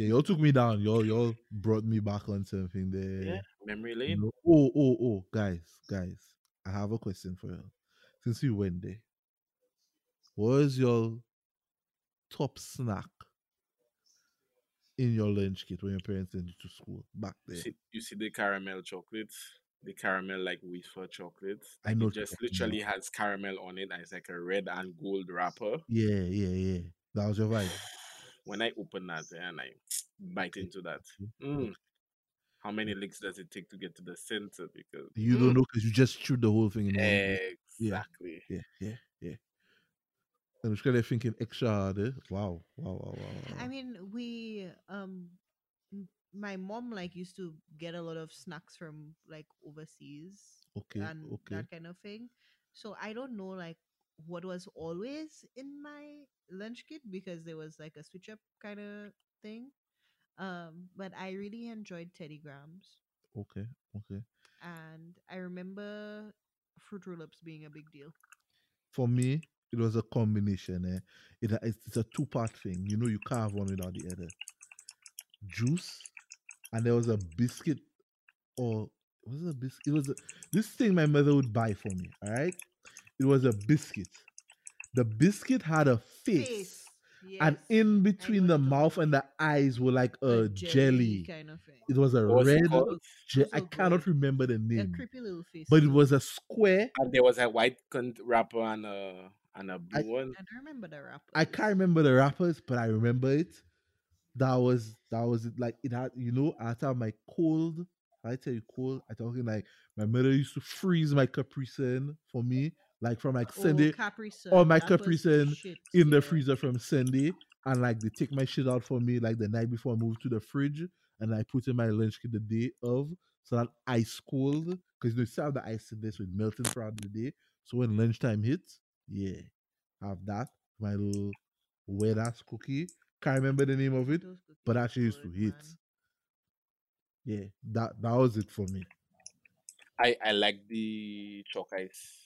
Speaker 3: Yeah, y'all took me down. Y'all y'all brought me back on something there.
Speaker 2: yeah, memory lane.
Speaker 3: know? Oh, oh, oh, guys, guys. I have a question for you. Since you went there, what is your top snack in your lunch kit when your parents sent you to school back
Speaker 2: You
Speaker 3: there?
Speaker 2: see, you see the caramel chocolates, the caramel like wafer chocolates.
Speaker 3: I know
Speaker 2: it just literally has caramel on it, and it's like a red and gold wrapper.
Speaker 3: Yeah, yeah, yeah. That was your vibe. [sighs]
Speaker 2: When I open that and I bite into that, mm, how many licks does it take to get to the center? Because
Speaker 3: You
Speaker 2: mm,
Speaker 3: don't know because you just chewed the whole thing in
Speaker 2: exactly.
Speaker 3: Yeah, yeah, yeah. And it's they're thinking extra hard. Eh? Wow, wow, wow, wow. wow.
Speaker 4: I mean, we um, my mom like used to get a lot of snacks from like overseas
Speaker 3: okay,
Speaker 4: and
Speaker 3: okay.
Speaker 4: that kind of thing. So I don't know like what was always in my lunch kit because there was like a switch up kind of thing. Um, but I really enjoyed Teddy Grahams,
Speaker 3: Okay, okay.
Speaker 4: and I remember Fruit Roll-Ups being a big deal.
Speaker 3: For me, it was a combination. Eh? It, it's, it's a two part thing. You know, you can't have one without the other. Juice, and there was a biscuit, or was it a biscuit? It was a, this thing my mother would buy for me. All right, it was a biscuit. The biscuit had a face, and
Speaker 4: yes,
Speaker 3: in between the mouth and the eyes were like a,
Speaker 4: a
Speaker 3: jelly.
Speaker 4: kind of thing.
Speaker 3: It was a
Speaker 2: What was
Speaker 3: red.
Speaker 2: called?
Speaker 3: Je-
Speaker 4: Those
Speaker 3: I cannot
Speaker 4: good.
Speaker 3: remember the name.
Speaker 4: A
Speaker 3: name,
Speaker 4: creepy little face.
Speaker 3: but it was a square.
Speaker 2: And there was a white wrapper and a and a blue
Speaker 3: I-
Speaker 2: one.
Speaker 4: I don't remember the rapper.
Speaker 3: I can't remember the wrappers, but I remember it. That was that was it. Like it had, you know, after my cold. I tell you cold. I talking like my mother used to freeze my Capri Sun for me, like from like
Speaker 4: oh, Sunday oh,
Speaker 3: or my
Speaker 4: that was
Speaker 3: Capri
Speaker 4: the
Speaker 3: Sun in the freezer from Sunday, and like they take my shit out for me like the night before I move to the fridge, and I put in my lunch kit the day of, so that ice cold, because you know still have the ice in this with melting throughout the day. So when lunchtime hits, yeah, have that my little wet ass cookie. Can't remember the name of it, but
Speaker 4: cookies
Speaker 3: actually used to
Speaker 4: good,
Speaker 3: hit. Yeah, that that was it for me.
Speaker 2: I I like the chalk ice.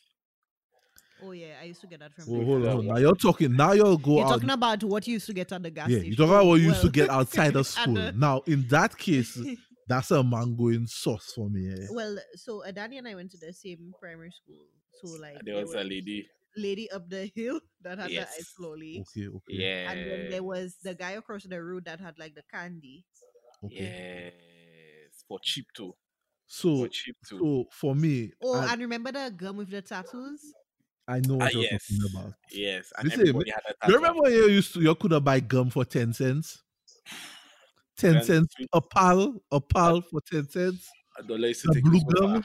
Speaker 4: Oh yeah, I used to get that from.
Speaker 3: Well,
Speaker 4: the
Speaker 3: hold on. Now you're talking. Now you'll go
Speaker 4: You're
Speaker 3: out.
Speaker 4: talking about what you used to get at the gas
Speaker 3: yeah,
Speaker 4: station.
Speaker 3: you talking about what you used to get outside of [laughs] school.
Speaker 4: the-
Speaker 3: Now, in that case, [laughs] that's a mango in sauce for me. Eh?
Speaker 4: well, so uh, Danny and I went to the same primary school. So like
Speaker 2: There was a lady.
Speaker 4: lady up the hill [laughs] that had the ice lolly.
Speaker 3: Okay, okay,
Speaker 2: Yeah.
Speaker 4: And then there was the guy across the road that had like the candy.
Speaker 3: okay.
Speaker 2: Yes. For cheap too.
Speaker 3: So,
Speaker 2: For cheap too.
Speaker 3: so for me,
Speaker 4: Oh,
Speaker 3: I,
Speaker 4: and remember the gum with the tattoos?
Speaker 3: I know what
Speaker 2: Ah,
Speaker 3: you're
Speaker 2: yes.
Speaker 3: talking about.
Speaker 2: Yes. And
Speaker 3: Listen,
Speaker 2: everybody had a
Speaker 3: You remember when you used to you could have buy gum for ten cents? Ten
Speaker 2: Ten
Speaker 3: cents
Speaker 2: sweet-
Speaker 3: a pal, a pal for ten cents.
Speaker 2: A dollar used to take
Speaker 3: blue
Speaker 2: you so far.
Speaker 3: gum.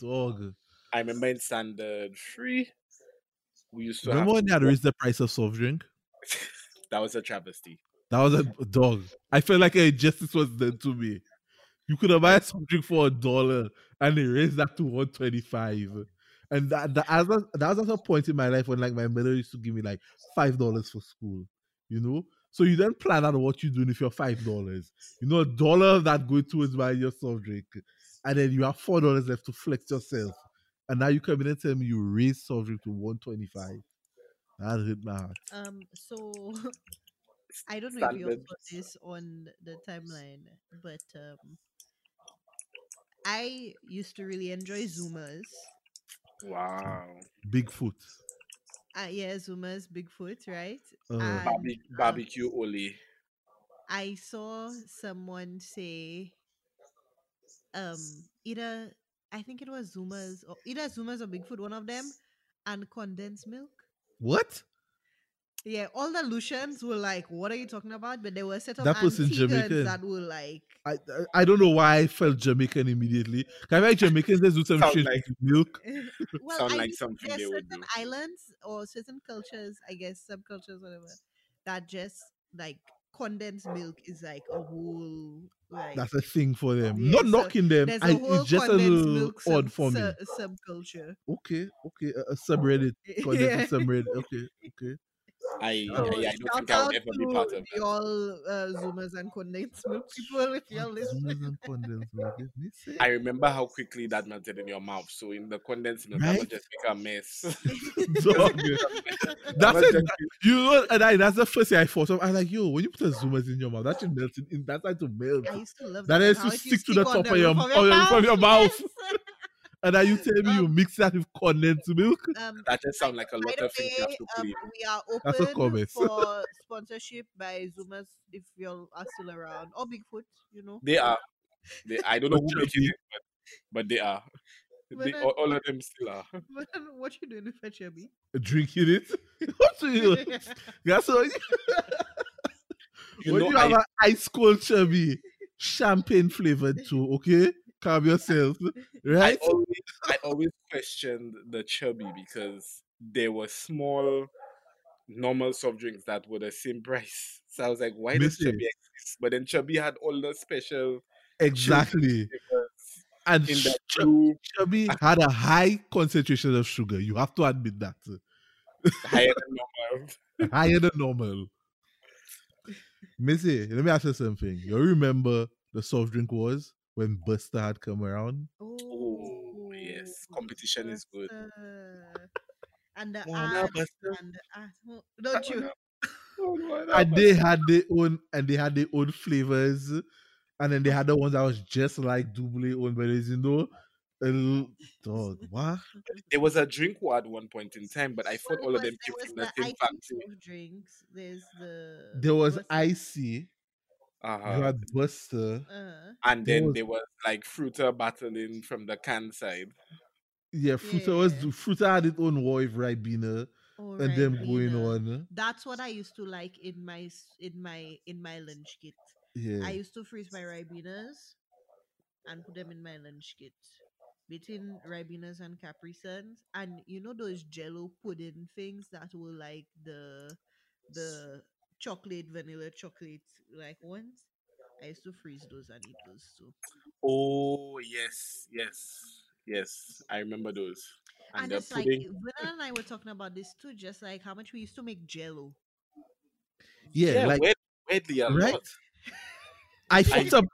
Speaker 3: Dog.
Speaker 2: I remember in standard three, we used to
Speaker 3: Remember when they had raised the price of soft drink? [laughs]
Speaker 2: that was a travesty.
Speaker 3: That was a dog. I felt like a injustice was done to me. You could have bought drink for a dollar and they raised that to 125. And that, that, as a, that was at a point in my life when like my mother used to give me like five dollars for school. You know? So you then plan out what you're doing if you're five dollars. You know, a dollar of that going towards buying your soft drink. And then you have four dollars left to flex yourself. And now you come in and tell me you raised soft drink to 125. That hit my heart.
Speaker 4: Um, so [laughs] I don't know if you all
Speaker 2: Standard.
Speaker 4: this on the timeline, but um, I used to really enjoy Zoomers.
Speaker 2: Wow.
Speaker 3: Bigfoot.
Speaker 4: Uh, yeah, Zoomers, Bigfoot, right?
Speaker 3: Uh,
Speaker 4: And,
Speaker 2: Barbe-
Speaker 4: um,
Speaker 2: barbecue Oli.
Speaker 4: I saw someone say, um, either I think it was Zoomers or either Zoomers or Bigfoot, one of them, and condensed milk.
Speaker 3: what?
Speaker 4: Yeah, all the Lucians were like, "What are you talking about?" But there were a set of
Speaker 3: That was in
Speaker 4: Antiguans
Speaker 3: Jamaican.
Speaker 4: that were like,
Speaker 3: I I- I don't know why I felt Jamaican immediately. Can I make Jamaicans just do some shit
Speaker 2: like-
Speaker 3: with milk? [laughs]
Speaker 4: well,
Speaker 2: Sound
Speaker 4: I
Speaker 2: like something
Speaker 4: there's
Speaker 2: they would
Speaker 4: certain
Speaker 2: do.
Speaker 4: islands or certain cultures, I guess, subcultures, whatever, that just like condensed milk is like a whole like.
Speaker 3: That's a thing for them.
Speaker 4: Yeah,
Speaker 3: Not
Speaker 4: so
Speaker 3: knocking them.
Speaker 4: there's
Speaker 3: I,
Speaker 4: a whole
Speaker 3: it's just a
Speaker 4: condensed
Speaker 3: little
Speaker 4: milk
Speaker 3: odd
Speaker 4: sub,
Speaker 3: for me.
Speaker 4: su- subculture.
Speaker 3: Okay, okay, a, a [laughs] subreddit, condensed
Speaker 4: Yeah.
Speaker 3: subreddit. Okay, okay.
Speaker 2: I,
Speaker 3: Oh,
Speaker 2: I, I don't think I'll ever be part of
Speaker 4: the all uh, Zoomers and condensed milk people if you're listening. [laughs]
Speaker 3: Zoomers and condensed milk, let me see.
Speaker 2: I remember how quickly that melted in your mouth. So in the condensed milk, that
Speaker 3: Right?
Speaker 2: would just make a mess. [laughs] [laughs]
Speaker 3: Dog. That's it. You know, and I, that's the first thing I thought of. I was like, yo, when you put a zoomers in your mouth, that should melt in. in that's like to melt.
Speaker 4: I used to love
Speaker 3: That
Speaker 4: that.
Speaker 3: is to stick to the top of your-
Speaker 4: roof
Speaker 3: of your- your mouth.
Speaker 4: yes.
Speaker 3: And are you [laughs] telling me you
Speaker 4: Um,
Speaker 3: mix that with condensed milk?
Speaker 4: Um, [laughs]
Speaker 2: that just sounds like a lot of things you have
Speaker 4: way,
Speaker 2: to
Speaker 4: um,
Speaker 2: clean.
Speaker 4: we are open for [laughs] sponsorship by Zoomers if you are still around or Bigfoot. You know,
Speaker 2: They are. They, I don't know who making it, but, but they are.
Speaker 4: But
Speaker 2: They,
Speaker 4: then-
Speaker 2: all, all of them still are.
Speaker 4: but then what you doing with a chubby?
Speaker 3: Drinking it? what do you That's what
Speaker 2: You
Speaker 3: when
Speaker 2: know,
Speaker 3: you have
Speaker 2: I-
Speaker 3: an ice cold chubby, champagne flavored too, okay? Calm yourself. [laughs]
Speaker 2: I
Speaker 3: Right?
Speaker 2: always, I always questioned the chubby because there were small, normal soft drinks that were the same price. So I was like, why does chubby exist? But then chubby had all the special
Speaker 3: Exactly. And ch- chubby [laughs] had a high concentration of sugar. You have to admit that.
Speaker 2: higher [laughs] than normal.
Speaker 3: Higher than normal. Missy, let me ask you something. You remember the soft drink was when Buster had come around?
Speaker 2: Oh, oh yes. Competition is good.
Speaker 4: And the oh,
Speaker 2: Wanna
Speaker 4: ass
Speaker 2: Buster?
Speaker 4: and the ass. Oh, Don't you?
Speaker 3: Oh, [laughs] and they had their own and they had their own flavors and then they had the ones that was just like double own but there's you know a little dog [laughs] what
Speaker 2: There was a drink war at one point in time, but I thought
Speaker 4: Well,
Speaker 2: all of them
Speaker 4: was-
Speaker 2: came
Speaker 4: there
Speaker 2: from the same factory.
Speaker 4: drinks. There's the.
Speaker 3: there was
Speaker 4: what's it?
Speaker 3: Icy
Speaker 2: Uh-huh.
Speaker 3: had buster
Speaker 4: Uh,
Speaker 2: And
Speaker 3: there
Speaker 2: then
Speaker 3: was-
Speaker 2: there was like Fruiter battling from the can side.
Speaker 3: yeah fruta was
Speaker 4: Yeah.
Speaker 3: fruta had its own war with ribena
Speaker 4: oh,
Speaker 3: and them going
Speaker 4: Ribena.
Speaker 3: on
Speaker 4: That's what I used to like in my in my in my lunch kit.
Speaker 3: yeah
Speaker 4: I used to freeze my ribenas and put them in my lunch kit. Between ribenas and Capri Suns, and you know those Jello pudding things that were like the the chocolate vanilla chocolate like ones. I used to freeze those and eat those too.
Speaker 2: Oh yes, yes, yes. I remember those. And,
Speaker 4: And,
Speaker 2: the
Speaker 4: it's like
Speaker 2: pudding.
Speaker 4: And I were talking about this too, just like how much we used to make Jello.
Speaker 3: yeah, like
Speaker 2: weirdly a
Speaker 3: right?
Speaker 2: lot.
Speaker 3: I thought some,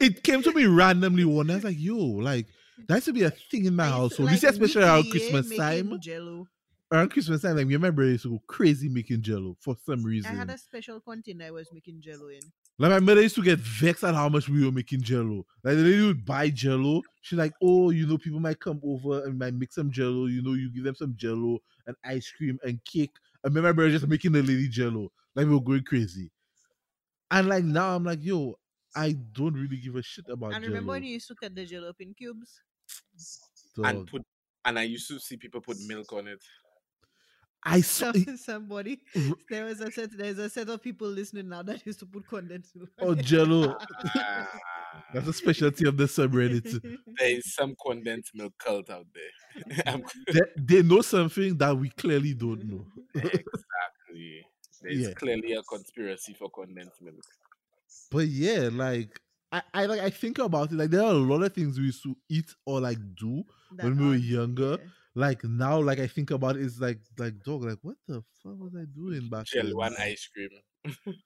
Speaker 3: it came to me randomly one. I was like, yo, like that used to be a thing in my
Speaker 4: I used to,
Speaker 3: household. This
Speaker 4: like,
Speaker 3: especially around
Speaker 4: eh,
Speaker 3: Christmas time.
Speaker 4: Jello.
Speaker 3: Around Christmas time, like remember I used to go crazy making jello for some reason.
Speaker 4: I had a special container I was making Jello in.
Speaker 3: Like my mother used to get vexed at how much we were making jello. Like the lady would buy jello. She's like, oh, you know, people might come over and might make some jello. You know, you give them some jello and ice cream and cake. I remember my brother just making the lady jello. Like we were going crazy. And like now I'm like, yo, I don't really give a shit about jello.
Speaker 4: And
Speaker 3: jello.
Speaker 4: remember when you used to cut the Jello up in cubes?
Speaker 2: And put and I used to see people put milk on it.
Speaker 3: I [laughs] saw
Speaker 4: Somebody,
Speaker 3: R- [laughs]
Speaker 4: there was a set. There's a set of people listening now that used to put condensed milk.
Speaker 3: oh jello. [laughs] That's a specialty of the subreddit.
Speaker 2: there is some condensed milk cult out there.
Speaker 3: They, they know something that we clearly don't know.
Speaker 2: exactly. There's
Speaker 3: Yeah.
Speaker 2: clearly a conspiracy for condensed milk.
Speaker 3: But yeah, like I, I like I think about it. Like there are a lot of things we used to eat or like do.
Speaker 4: That
Speaker 3: when we were younger,
Speaker 4: there.
Speaker 3: Like now, like I think about it, it's like like dog, like what the fuck was I doing [laughs] back then?
Speaker 2: Jello and ice cream. [laughs]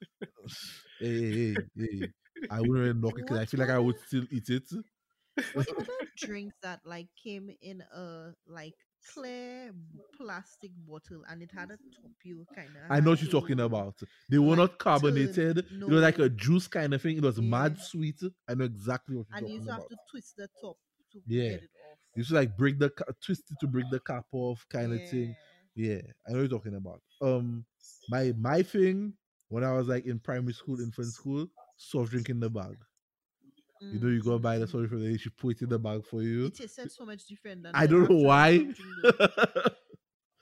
Speaker 3: Hey, hey, hey, [laughs] hey. I wouldn't knock it because I feel like I would still eat it.
Speaker 4: What were the drinks that like came in a like clear plastic bottle and it had a top you kind of?
Speaker 3: I know what you're talking about. They were
Speaker 4: like
Speaker 3: not
Speaker 4: turn-
Speaker 3: carbonated. It was like a juice kind of thing. It was mad sweet. I know exactly what you're
Speaker 4: And you
Speaker 3: talking
Speaker 4: used to have to twist the top to
Speaker 3: Yeah.
Speaker 4: get it
Speaker 3: used like break the ca- twist it to break the cap off kind of thing.
Speaker 4: Yeah.
Speaker 3: Yeah, I know what you're talking about. Um, my my thing when I was like in primary school, infant school, soft drink in the bag. You know, you go buy the
Speaker 4: Mm.
Speaker 3: soft drink from the she put it in the bag for you.
Speaker 4: It tasted so much different than
Speaker 3: I don't know why.
Speaker 4: soft drink though.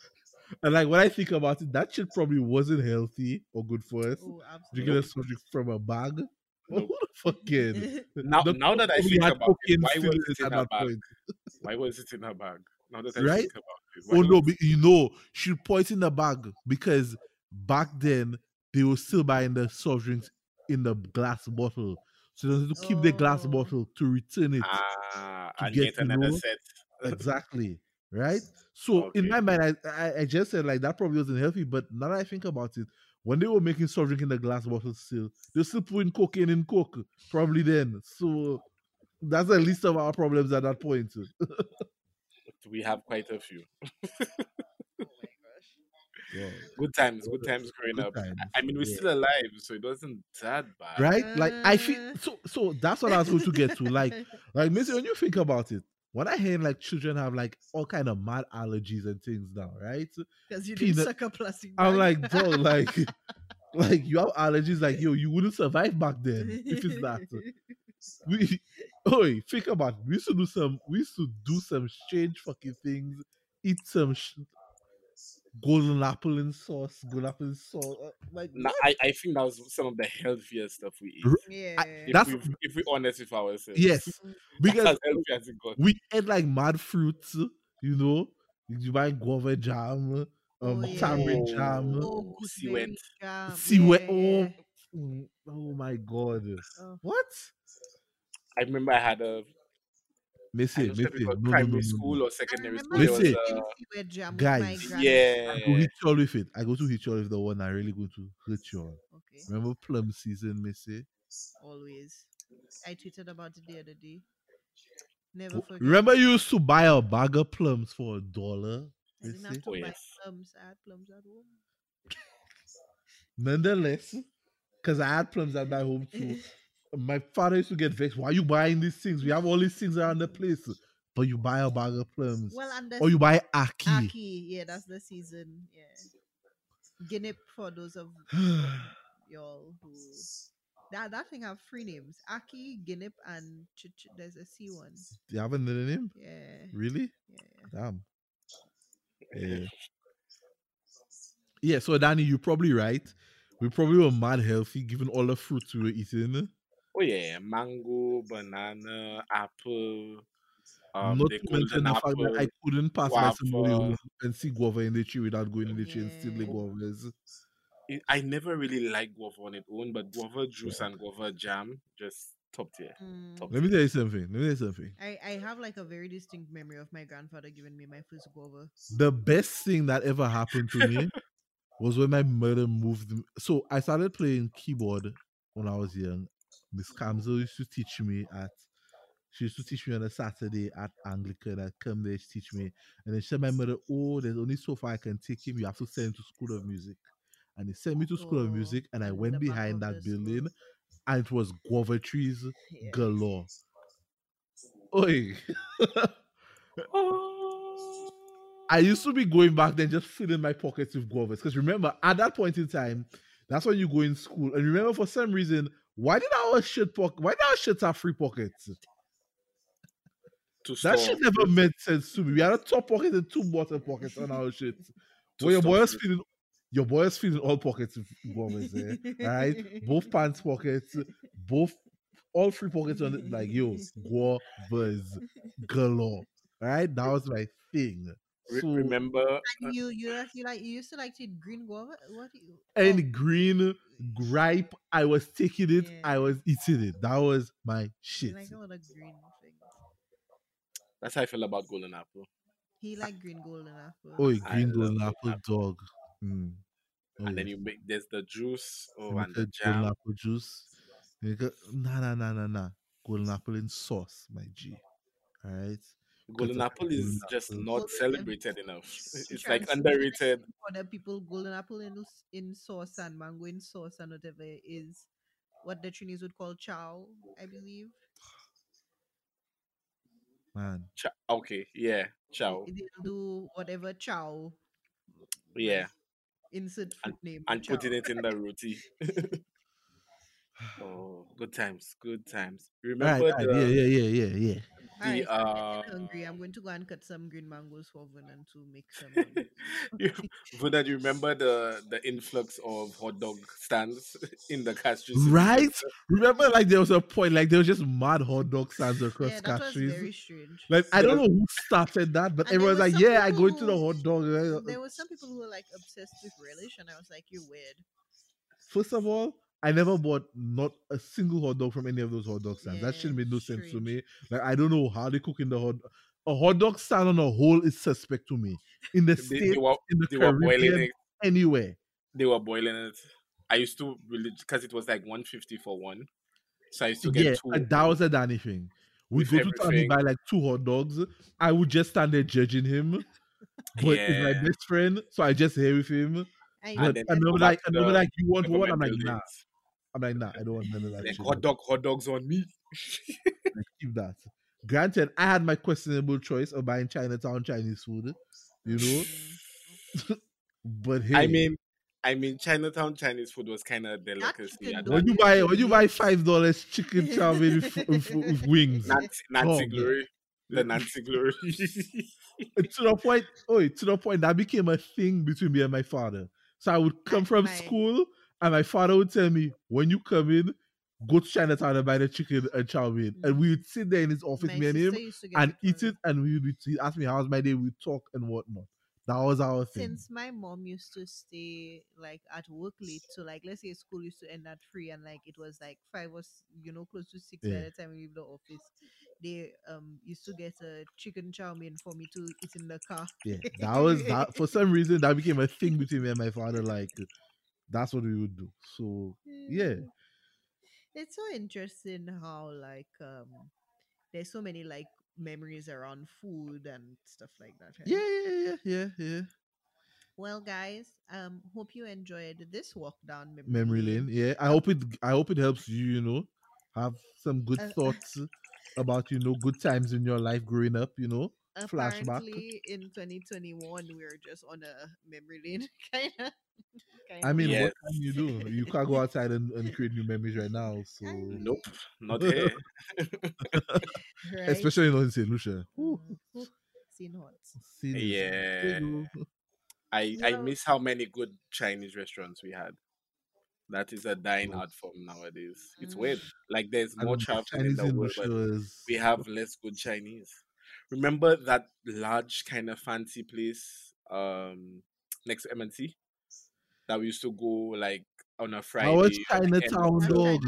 Speaker 4: [laughs]
Speaker 3: and like when I think about it, that shit probably wasn't healthy or good for us.
Speaker 4: Oh,
Speaker 3: Drinking a soft drink from a bag.
Speaker 2: Nope.
Speaker 3: Who the fuck cared? [laughs]
Speaker 2: Now,
Speaker 3: The
Speaker 2: now that I
Speaker 3: probably
Speaker 2: think
Speaker 3: had
Speaker 2: about it, why was it
Speaker 3: it
Speaker 2: in her
Speaker 3: that
Speaker 2: bag?
Speaker 3: point.
Speaker 2: Why was it in her bag? Now that I
Speaker 3: Right?
Speaker 2: think about it.
Speaker 3: Oh no,
Speaker 2: was-
Speaker 3: be- you know, she put it in the bag because back then they were still buying the soft drinks in the glass bottle. So they had to keep the glass
Speaker 4: Oh.
Speaker 3: bottle to return it.
Speaker 2: Ah,
Speaker 3: to
Speaker 2: and
Speaker 3: get
Speaker 2: get
Speaker 3: to
Speaker 2: another
Speaker 3: know-
Speaker 2: set.
Speaker 3: exactly. right? So in my mind, I, I I just said like that probably wasn't healthy. But now that I think about it, when they were making soft drink in the glass bottle, still they're still putting cocaine in coke. Probably then. So that's the least of our problems at that point. [laughs]
Speaker 2: We have quite a few.
Speaker 3: Wow. [laughs]
Speaker 2: Good times, good times growing
Speaker 3: Good
Speaker 2: up. I-
Speaker 3: times,
Speaker 2: I mean, we're
Speaker 3: yeah.
Speaker 2: still alive, so it wasn't that bad.
Speaker 3: Right? Like I feel
Speaker 4: Uh.
Speaker 3: so. So that's what I was going to get to. Like [laughs] Like, Missy, when you think about it, when I hear like children have like all kind of mad allergies and things now, right?
Speaker 4: because you didn't
Speaker 3: peanut-
Speaker 4: suck a plastic
Speaker 3: I'm like, bro, like, [laughs] like you have allergies, like yo, you wouldn't survive back then if it's that. [laughs] We, oh, think about it. We used to do some, we used to do some strange fucking things, eat some sh- golden apple and sauce, golden apple in sauce, uh, like
Speaker 2: No, I, I think that was some of the healthier stuff we eat.
Speaker 3: R-
Speaker 4: yeah.
Speaker 2: If,
Speaker 3: That's-
Speaker 2: we if we're honest with ourselves.
Speaker 3: yes, [laughs] because
Speaker 2: as healthy as it got.
Speaker 3: we ate like mad fruits, you know. You buy guava jam, um,
Speaker 4: Oh,
Speaker 3: tamarind
Speaker 2: yeah.
Speaker 3: jam,
Speaker 4: oh,
Speaker 2: see
Speaker 4: gooseberry jam.
Speaker 3: see what?
Speaker 4: yeah,
Speaker 3: Oh, mm, oh my god!
Speaker 4: Oh.
Speaker 3: What?
Speaker 2: I remember I had a I
Speaker 3: Missy,
Speaker 2: don't know
Speaker 3: Missy,
Speaker 2: it
Speaker 3: no, no,
Speaker 2: primary
Speaker 3: no, no,
Speaker 2: school
Speaker 3: no.
Speaker 2: or secondary school.
Speaker 4: remember
Speaker 2: There was
Speaker 3: Listen,
Speaker 2: a,
Speaker 4: eating seaweed uh, jam
Speaker 3: Guys.
Speaker 4: with my grandma.
Speaker 2: yeah,
Speaker 3: I go hit y'all with it. I go to hit y'all with the one I really go to hit y'all.
Speaker 4: Okay,
Speaker 3: Remember plum season, Missy?
Speaker 4: always. I tweeted about it the other day. Never
Speaker 3: W-
Speaker 4: forget.
Speaker 3: Remember you used to buy a bag of plums for a dollar?
Speaker 4: I didn't have to
Speaker 2: Oh,
Speaker 4: buy
Speaker 2: yes.
Speaker 4: plums. I had plums at home. [laughs]
Speaker 3: Nonetheless, because I had plums at my home too. [laughs] My father used to get vexed. Why are you buying these things? We have all these things around the place. But you buy a bag of plums.
Speaker 4: well, and the
Speaker 3: or you buy aki.
Speaker 4: Aki, yeah, that's the season. Yeah, Guinea for those of [sighs] y'all who that that thing have three names: Aki, Guinea, and Ch- Ch- there's a C one.
Speaker 3: you have another name?
Speaker 4: Yeah,
Speaker 3: Really?
Speaker 4: yeah.
Speaker 3: Damn. Yeah. Yeah, so Danny, you're probably right. We probably were mad healthy given all the fruits we were eating.
Speaker 2: Oh yeah, mango, banana, apple. Um,
Speaker 3: Not to mention
Speaker 2: golden
Speaker 3: the fact that I couldn't pass by somebody
Speaker 2: guava.
Speaker 3: home and see guava in the tree without going in the tree and stealing guavas.
Speaker 2: I- I never really liked guava on its own, but guava juice and guava jam just top tier.
Speaker 4: Mm.
Speaker 2: Top
Speaker 3: Let me tell you something. Let me tell you something.
Speaker 4: I, I have like a very distinct memory of my grandfather giving me my first guava.
Speaker 3: The best thing that ever happened to me [laughs] was when my mother moved. me- So I started playing keyboard when I was young. Miss Kamzo used to teach me at. She used to teach me on a Saturday at Anglican. I'd come there, she teach me. And then she said, My mother, oh, there's only so far I can take him. You have to send him to School of Music. And he sent me to School of
Speaker 4: Oh,
Speaker 3: Music, and I went behind that
Speaker 4: school.
Speaker 3: building, and it was guava trees galore. Oi. I used to be going back then just filling my pockets with guavas. Because remember, at that point in time, that's when you go in school. And remember, for some reason, why did our shit pocket? Why did our shits have free pockets? That shit never made sense to me. We had a top pocket and two bottom pockets on our shit. [laughs] Well, your boy
Speaker 2: fruit.
Speaker 3: feeling, your boy was feeling all pockets of guavas, eh? Right, both [laughs] pants pockets, both all three pockets on it. Like yo, guavas galore. Right, that was my thing.
Speaker 2: Re- remember,
Speaker 4: And you you like- you like you used to like to eat green guava. What do you? oh,
Speaker 3: green gripe, I was taking it, I was eating it. That was my
Speaker 4: you
Speaker 3: shit.
Speaker 4: like all the green things.
Speaker 2: that's how I feel about golden apple.
Speaker 4: He like green golden apple.
Speaker 3: Oh, green golden apple
Speaker 2: apple.
Speaker 3: dog. Mm. Oh,
Speaker 2: and then you make there's the juice, oh, and the
Speaker 3: a golden apple juice. You nah, nah, nah, nah, nah. Golden apple in sauce, my G. All right.
Speaker 2: Golden
Speaker 3: up
Speaker 2: apple
Speaker 3: golden
Speaker 2: is just not
Speaker 4: Golden
Speaker 2: celebrated enough. It's like
Speaker 4: Translation
Speaker 2: underrated.
Speaker 4: Other people golden apple in in sauce and mango in sauce and whatever is what the Trinis would call chow, I believe.
Speaker 3: Man.
Speaker 2: Cha- okay, yeah, chow.
Speaker 4: They'll do whatever chow.
Speaker 2: Yeah,
Speaker 4: Insert fruit name.
Speaker 2: and
Speaker 4: chow.
Speaker 2: putting it in the roti. [laughs] [laughs] oh, good times, good times.
Speaker 3: All right,
Speaker 2: Remember
Speaker 3: all right,
Speaker 2: the,
Speaker 3: yeah, yeah, yeah, yeah, yeah.
Speaker 2: The
Speaker 4: I'm
Speaker 2: uh,
Speaker 4: getting hungry. I'm going to go and cut some green mangoes for Vernon [laughs] to make some. [laughs]
Speaker 2: you, Buddha, do you remember the the influx of hot dog stands [laughs] in the Castries City
Speaker 3: Right? Remember, like there was a point, like there was just mad hot dog stands across
Speaker 4: yeah, that was very strange.
Speaker 3: Like I don't know who started that, but
Speaker 4: And
Speaker 3: everyone's
Speaker 4: was
Speaker 3: like, "Yeah, I go to the hot dog."
Speaker 4: There were some people who were like obsessed with relish, and I was like, "You're weird."
Speaker 3: First of all, I never bought not a single hot dog from any of those hot dog stands. that
Speaker 4: Yeah,
Speaker 3: shit made no sense to me. Like I don't know how they cook in the hot. a hot dog stand on a hole is suspect to me. In the
Speaker 2: They,
Speaker 3: states,
Speaker 2: they were
Speaker 3: in the
Speaker 2: they were boiling
Speaker 3: Caribbean,
Speaker 2: it.
Speaker 3: anywhere.
Speaker 2: They were boiling it. I used to really because it was like one fifty for one, so I used to get
Speaker 3: Yeah,
Speaker 2: two.
Speaker 3: that was a Danny thing. We
Speaker 2: With
Speaker 3: go to town, we
Speaker 2: everything.
Speaker 3: buy like two hot dogs. I would just stand there judging him. [laughs] But he's my best friend, so I just here with him.
Speaker 4: I
Speaker 2: And
Speaker 3: But
Speaker 2: then
Speaker 3: and
Speaker 2: go
Speaker 3: like,
Speaker 2: to
Speaker 3: and
Speaker 2: the
Speaker 3: like, you want one? I'm like, nah.
Speaker 2: Buildings.
Speaker 3: I'm like, nah, I don't want none of that
Speaker 2: Like
Speaker 3: shit.
Speaker 2: hot dog, hot dogs on me.
Speaker 3: Keep that. Granted, I had my questionable choice of buying Chinatown Chinese food, you know. [laughs] But hey,
Speaker 2: I mean, I mean, Chinatown Chinese food was kind of a delicacy.
Speaker 4: chicken
Speaker 3: when you buy when you buy five dollars chicken chow mein with, [laughs] with, with wings,
Speaker 2: Nancy, Nancy
Speaker 3: Oh, man.
Speaker 2: Glory, the Nancy Glory.
Speaker 3: To the point, oh, to the point that became a thing between me and my father. So I would come from
Speaker 4: my-
Speaker 3: school, and my father would tell me, "When you come in, go to Chinatown and buy the chicken and chow mein." And we would sit there in his office,
Speaker 4: My
Speaker 3: me and him,
Speaker 4: sister used to get
Speaker 3: and eat it, and we would he'd ask me how's my day. We'd talk and whatnot. That was our thing.
Speaker 4: Since my mom used to stay like at work late, so like let's say school used to end at three, and like it was like five or you know close to six
Speaker 3: Yeah.
Speaker 4: by the time we leave the office. They um used to get a chicken chow mein for me to eat in the car.
Speaker 3: Yeah, that was that. For [laughs] some reason, that became a thing between me and my father. Like, that's what we would do. So yeah,
Speaker 4: Mm. It's so interesting how like um there's so many like memories around food and stuff like that. right?
Speaker 3: yeah, yeah, yeah, yeah, yeah.
Speaker 4: Well, guys, um, hope you enjoyed this walk down memory,
Speaker 3: memory lane. Yeah, I hope it. I hope it helps you. You know, have some good
Speaker 4: Uh,
Speaker 3: thoughts [laughs] about you know good times in your life growing up. You know, flashback.
Speaker 4: Apparently, in 2021, we're just on a memory lane, [laughs] kind of.
Speaker 3: I mean,
Speaker 2: Yes.
Speaker 3: what can you do? You can't go outside and, and create new memories right now. So,
Speaker 2: nope, [laughs] not here.
Speaker 4: right?
Speaker 3: especially not in Saint Lucia.
Speaker 4: Mm, ooh, seen hot.
Speaker 3: See.
Speaker 2: Yeah.
Speaker 3: There you.
Speaker 2: I I miss how many good Chinese restaurants we had. That is a dying art form nowadays. It's
Speaker 4: Mm.
Speaker 2: weird. Like there's more
Speaker 3: the
Speaker 2: travel in
Speaker 3: Chinese
Speaker 2: the world, but
Speaker 3: was
Speaker 2: we have less good Chinese. Remember that large kind of fancy place um next to MNC that we used to go like on a Friday.
Speaker 3: That was
Speaker 2: or the end of
Speaker 3: Chinatown, dog.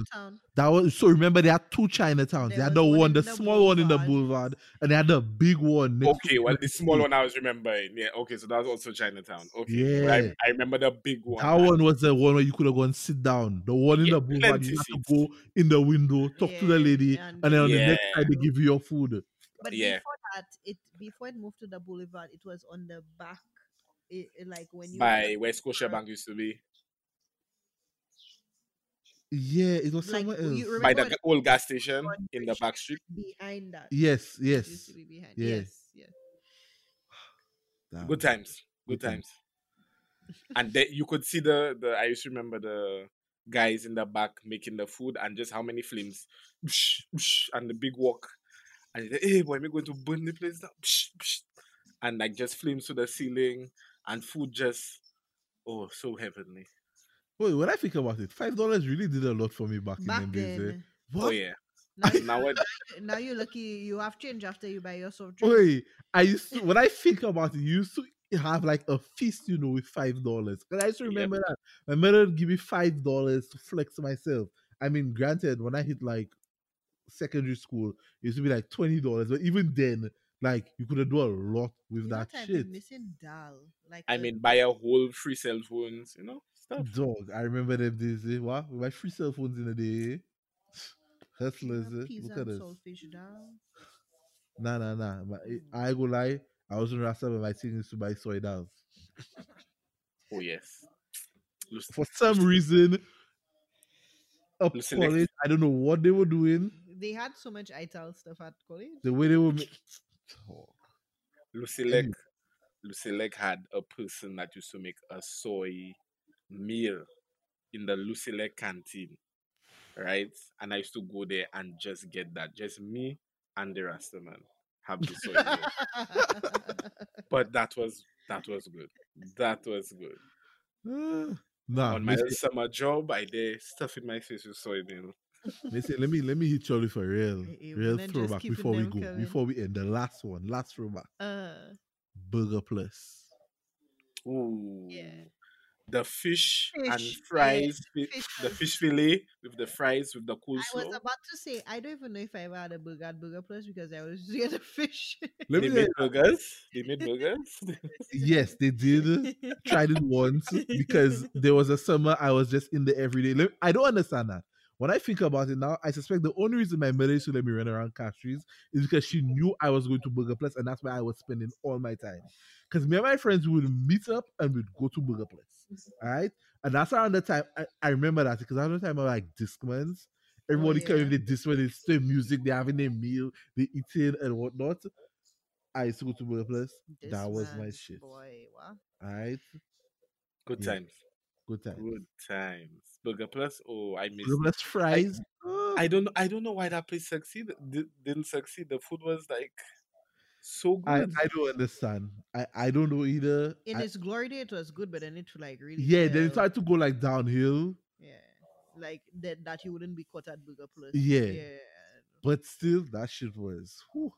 Speaker 3: That was so. Remember, they had two Chinatowns.
Speaker 4: There
Speaker 3: they had the
Speaker 4: one
Speaker 3: one, the,
Speaker 4: the
Speaker 3: small one in the
Speaker 4: boulevard.
Speaker 3: boulevard, and they had the big one. next
Speaker 2: Okay, well, the small one I was remembering. Yeah, okay, so that was also Chinatown. Okay, but I,
Speaker 3: Yeah.
Speaker 2: I remember the big one.
Speaker 3: That one was the one where you could have gone sit down. The one in
Speaker 2: Yeah,
Speaker 3: the boulevard, you had to go in the window, talk to the lady,
Speaker 4: and
Speaker 3: and then on the next
Speaker 2: Yeah.
Speaker 3: side they give you your food.
Speaker 4: But
Speaker 2: Yeah.
Speaker 4: before that, it before it moved to the boulevard, it was on the back. It, it- like when you
Speaker 2: By where Scotia Bank used to be.
Speaker 3: Yeah, it was
Speaker 4: Like,
Speaker 3: somewhere else.
Speaker 4: remember
Speaker 2: By the
Speaker 4: when
Speaker 2: old gas station in the
Speaker 4: Bridge
Speaker 2: back street.
Speaker 4: behind that.
Speaker 3: Yes,
Speaker 4: it used
Speaker 3: yes.
Speaker 4: to be behind.
Speaker 3: Yeah.
Speaker 4: Yes, yes.
Speaker 3: Damn.
Speaker 2: Good times. Good
Speaker 3: Good times.
Speaker 2: times. and then you could see the, the I used to remember the guys in the back making the food and just how many flames. And the big wok. And they say, hey boy, we're going to burn the place down. And like just flames to the ceiling and food just oh so heavenly.
Speaker 3: Wait, when I think about it, five dollars really did a lot for me back,
Speaker 4: Back
Speaker 3: in the days. eh? What?
Speaker 2: Oh yeah.
Speaker 4: now, [laughs] you,
Speaker 2: Now what [laughs]
Speaker 4: now you're lucky you have change after you buy your soft drink.
Speaker 3: Wait, I used to when I [laughs] think about it, you used to have like a feast, you know, with five dollars. And I used to
Speaker 2: Yep.
Speaker 3: remember that. My mother would give me five dollars to flex myself. I mean, granted, when I hit like secondary school, it used to be like twenty dollars. But even then, like you could have done a lot with
Speaker 4: You
Speaker 3: that
Speaker 4: what I've
Speaker 3: shit.
Speaker 4: missing dal. Like
Speaker 2: I
Speaker 4: a-
Speaker 2: mean buy a whole free cell phones, you know, stuff.
Speaker 3: Dog, I remember them days. Eh? What? With my free cell phones in a day. eh? [sighs] Hustlers, eh? look at
Speaker 4: and
Speaker 3: us.
Speaker 4: saltfish dal.
Speaker 3: Nah, nah, nah. But
Speaker 4: Mm.
Speaker 3: I go lie. I was in Rasta, but my thing is to buy soy dal.
Speaker 2: Oh yes. Lus-
Speaker 3: For some reason, up
Speaker 2: Lucy Lex-
Speaker 3: college, I don't know what they were doing.
Speaker 4: They had so much ITAL stuff at college.
Speaker 3: The way they were. Ma- Oh,
Speaker 2: Lucelec, Lucelec had a person that used to make a soy meal in the Lucelec canteen, right? And I used to go there and just get that. Just me and the Rastaman have the soy meal. But that was that was good. That was good.
Speaker 3: Ah, [sighs] nah,
Speaker 2: On my summer job, I did stuff in my face with soy meal.
Speaker 3: Listen, let me let me hit Charlie for real, real throwback before we go.
Speaker 4: coming.
Speaker 3: Before we end the last one, last throwback.
Speaker 4: uh,
Speaker 3: Burger Plus.
Speaker 2: Ooh.
Speaker 4: yeah.
Speaker 2: the fish, and
Speaker 4: Fish, yeah,
Speaker 2: fries, fi-
Speaker 4: fish
Speaker 2: the fish fillet with the fries with the
Speaker 4: I was about to say I don't even know if I ever had a burger at Burger Plus because I was just [laughs] get a fish.
Speaker 3: Let
Speaker 2: They
Speaker 3: me
Speaker 2: made burgers. They made burgers. [laughs] [laughs]
Speaker 3: yes, they did. Tried it once because there was a summer I was just in the everyday. Let- I don't understand that. When I think about it now, I suspect the only reason my mother used to let me run around Castries is because she knew I was going to Burger Place, Plus and that's where I was spending all my time. Because me and my friends would meet up and we'd go to Burger Place. All right. And that's around the time I, I remember that because around the time of like Discmans, oh, everybody
Speaker 4: yeah.
Speaker 3: coming with the Discman, they still music, they're having their meal, they eating and whatnot. I used to go to Burger Place.
Speaker 4: This
Speaker 3: that was my shit.
Speaker 4: Boy, wow.
Speaker 3: All right.
Speaker 2: Good
Speaker 3: Yeah.
Speaker 2: times.
Speaker 3: Good times.
Speaker 2: Good times. Burger Plus. Oh, I miss.
Speaker 3: Burger Plus fries. oh,
Speaker 2: I don't. I don't know why that place succeeded. Didn't succeed. The food was like so good.
Speaker 3: I don't understand. I, I don't know either.
Speaker 4: In
Speaker 3: I-
Speaker 4: its glory day, it was good, but then it like really
Speaker 3: yeah, then it started to go like downhill.
Speaker 4: Yeah, like that that you wouldn't be caught at Burger Plus.
Speaker 3: Yeah.
Speaker 4: yeah.
Speaker 3: But still, that shit was whew,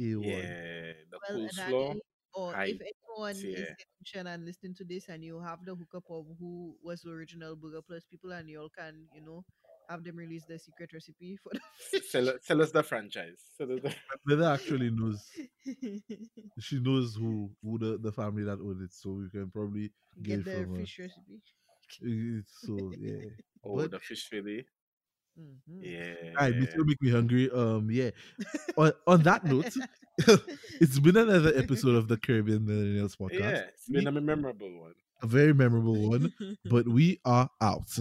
Speaker 3: A1.
Speaker 2: yeah, the
Speaker 4: Well,
Speaker 2: coleslaw.
Speaker 4: Or
Speaker 2: I-
Speaker 4: if anyone is
Speaker 2: yeah.
Speaker 4: listening and listening to this, and you have the hookup of who was the original Burger Plus people, and you all can, you know, have them release the secret recipe for the fish.
Speaker 2: Sell, sell us the franchise. Sell us the-
Speaker 3: My mother actually knows. [laughs] She knows who who the, the family that owned it, so we can probably
Speaker 4: Get
Speaker 3: get,
Speaker 4: the
Speaker 3: it from her.
Speaker 4: fish recipe. [laughs]
Speaker 3: It's so yeah.
Speaker 2: oh,
Speaker 3: But-
Speaker 2: the fish fillet.
Speaker 4: Mhm.
Speaker 2: Yeah.
Speaker 3: All right, this will make me hungry. Um, yeah. [laughs] on, on that note, [laughs] it's been another episode of the Caribbean Millennials podcast.
Speaker 2: Yeah, it's been a memorable one.
Speaker 3: A very memorable one, but we are out.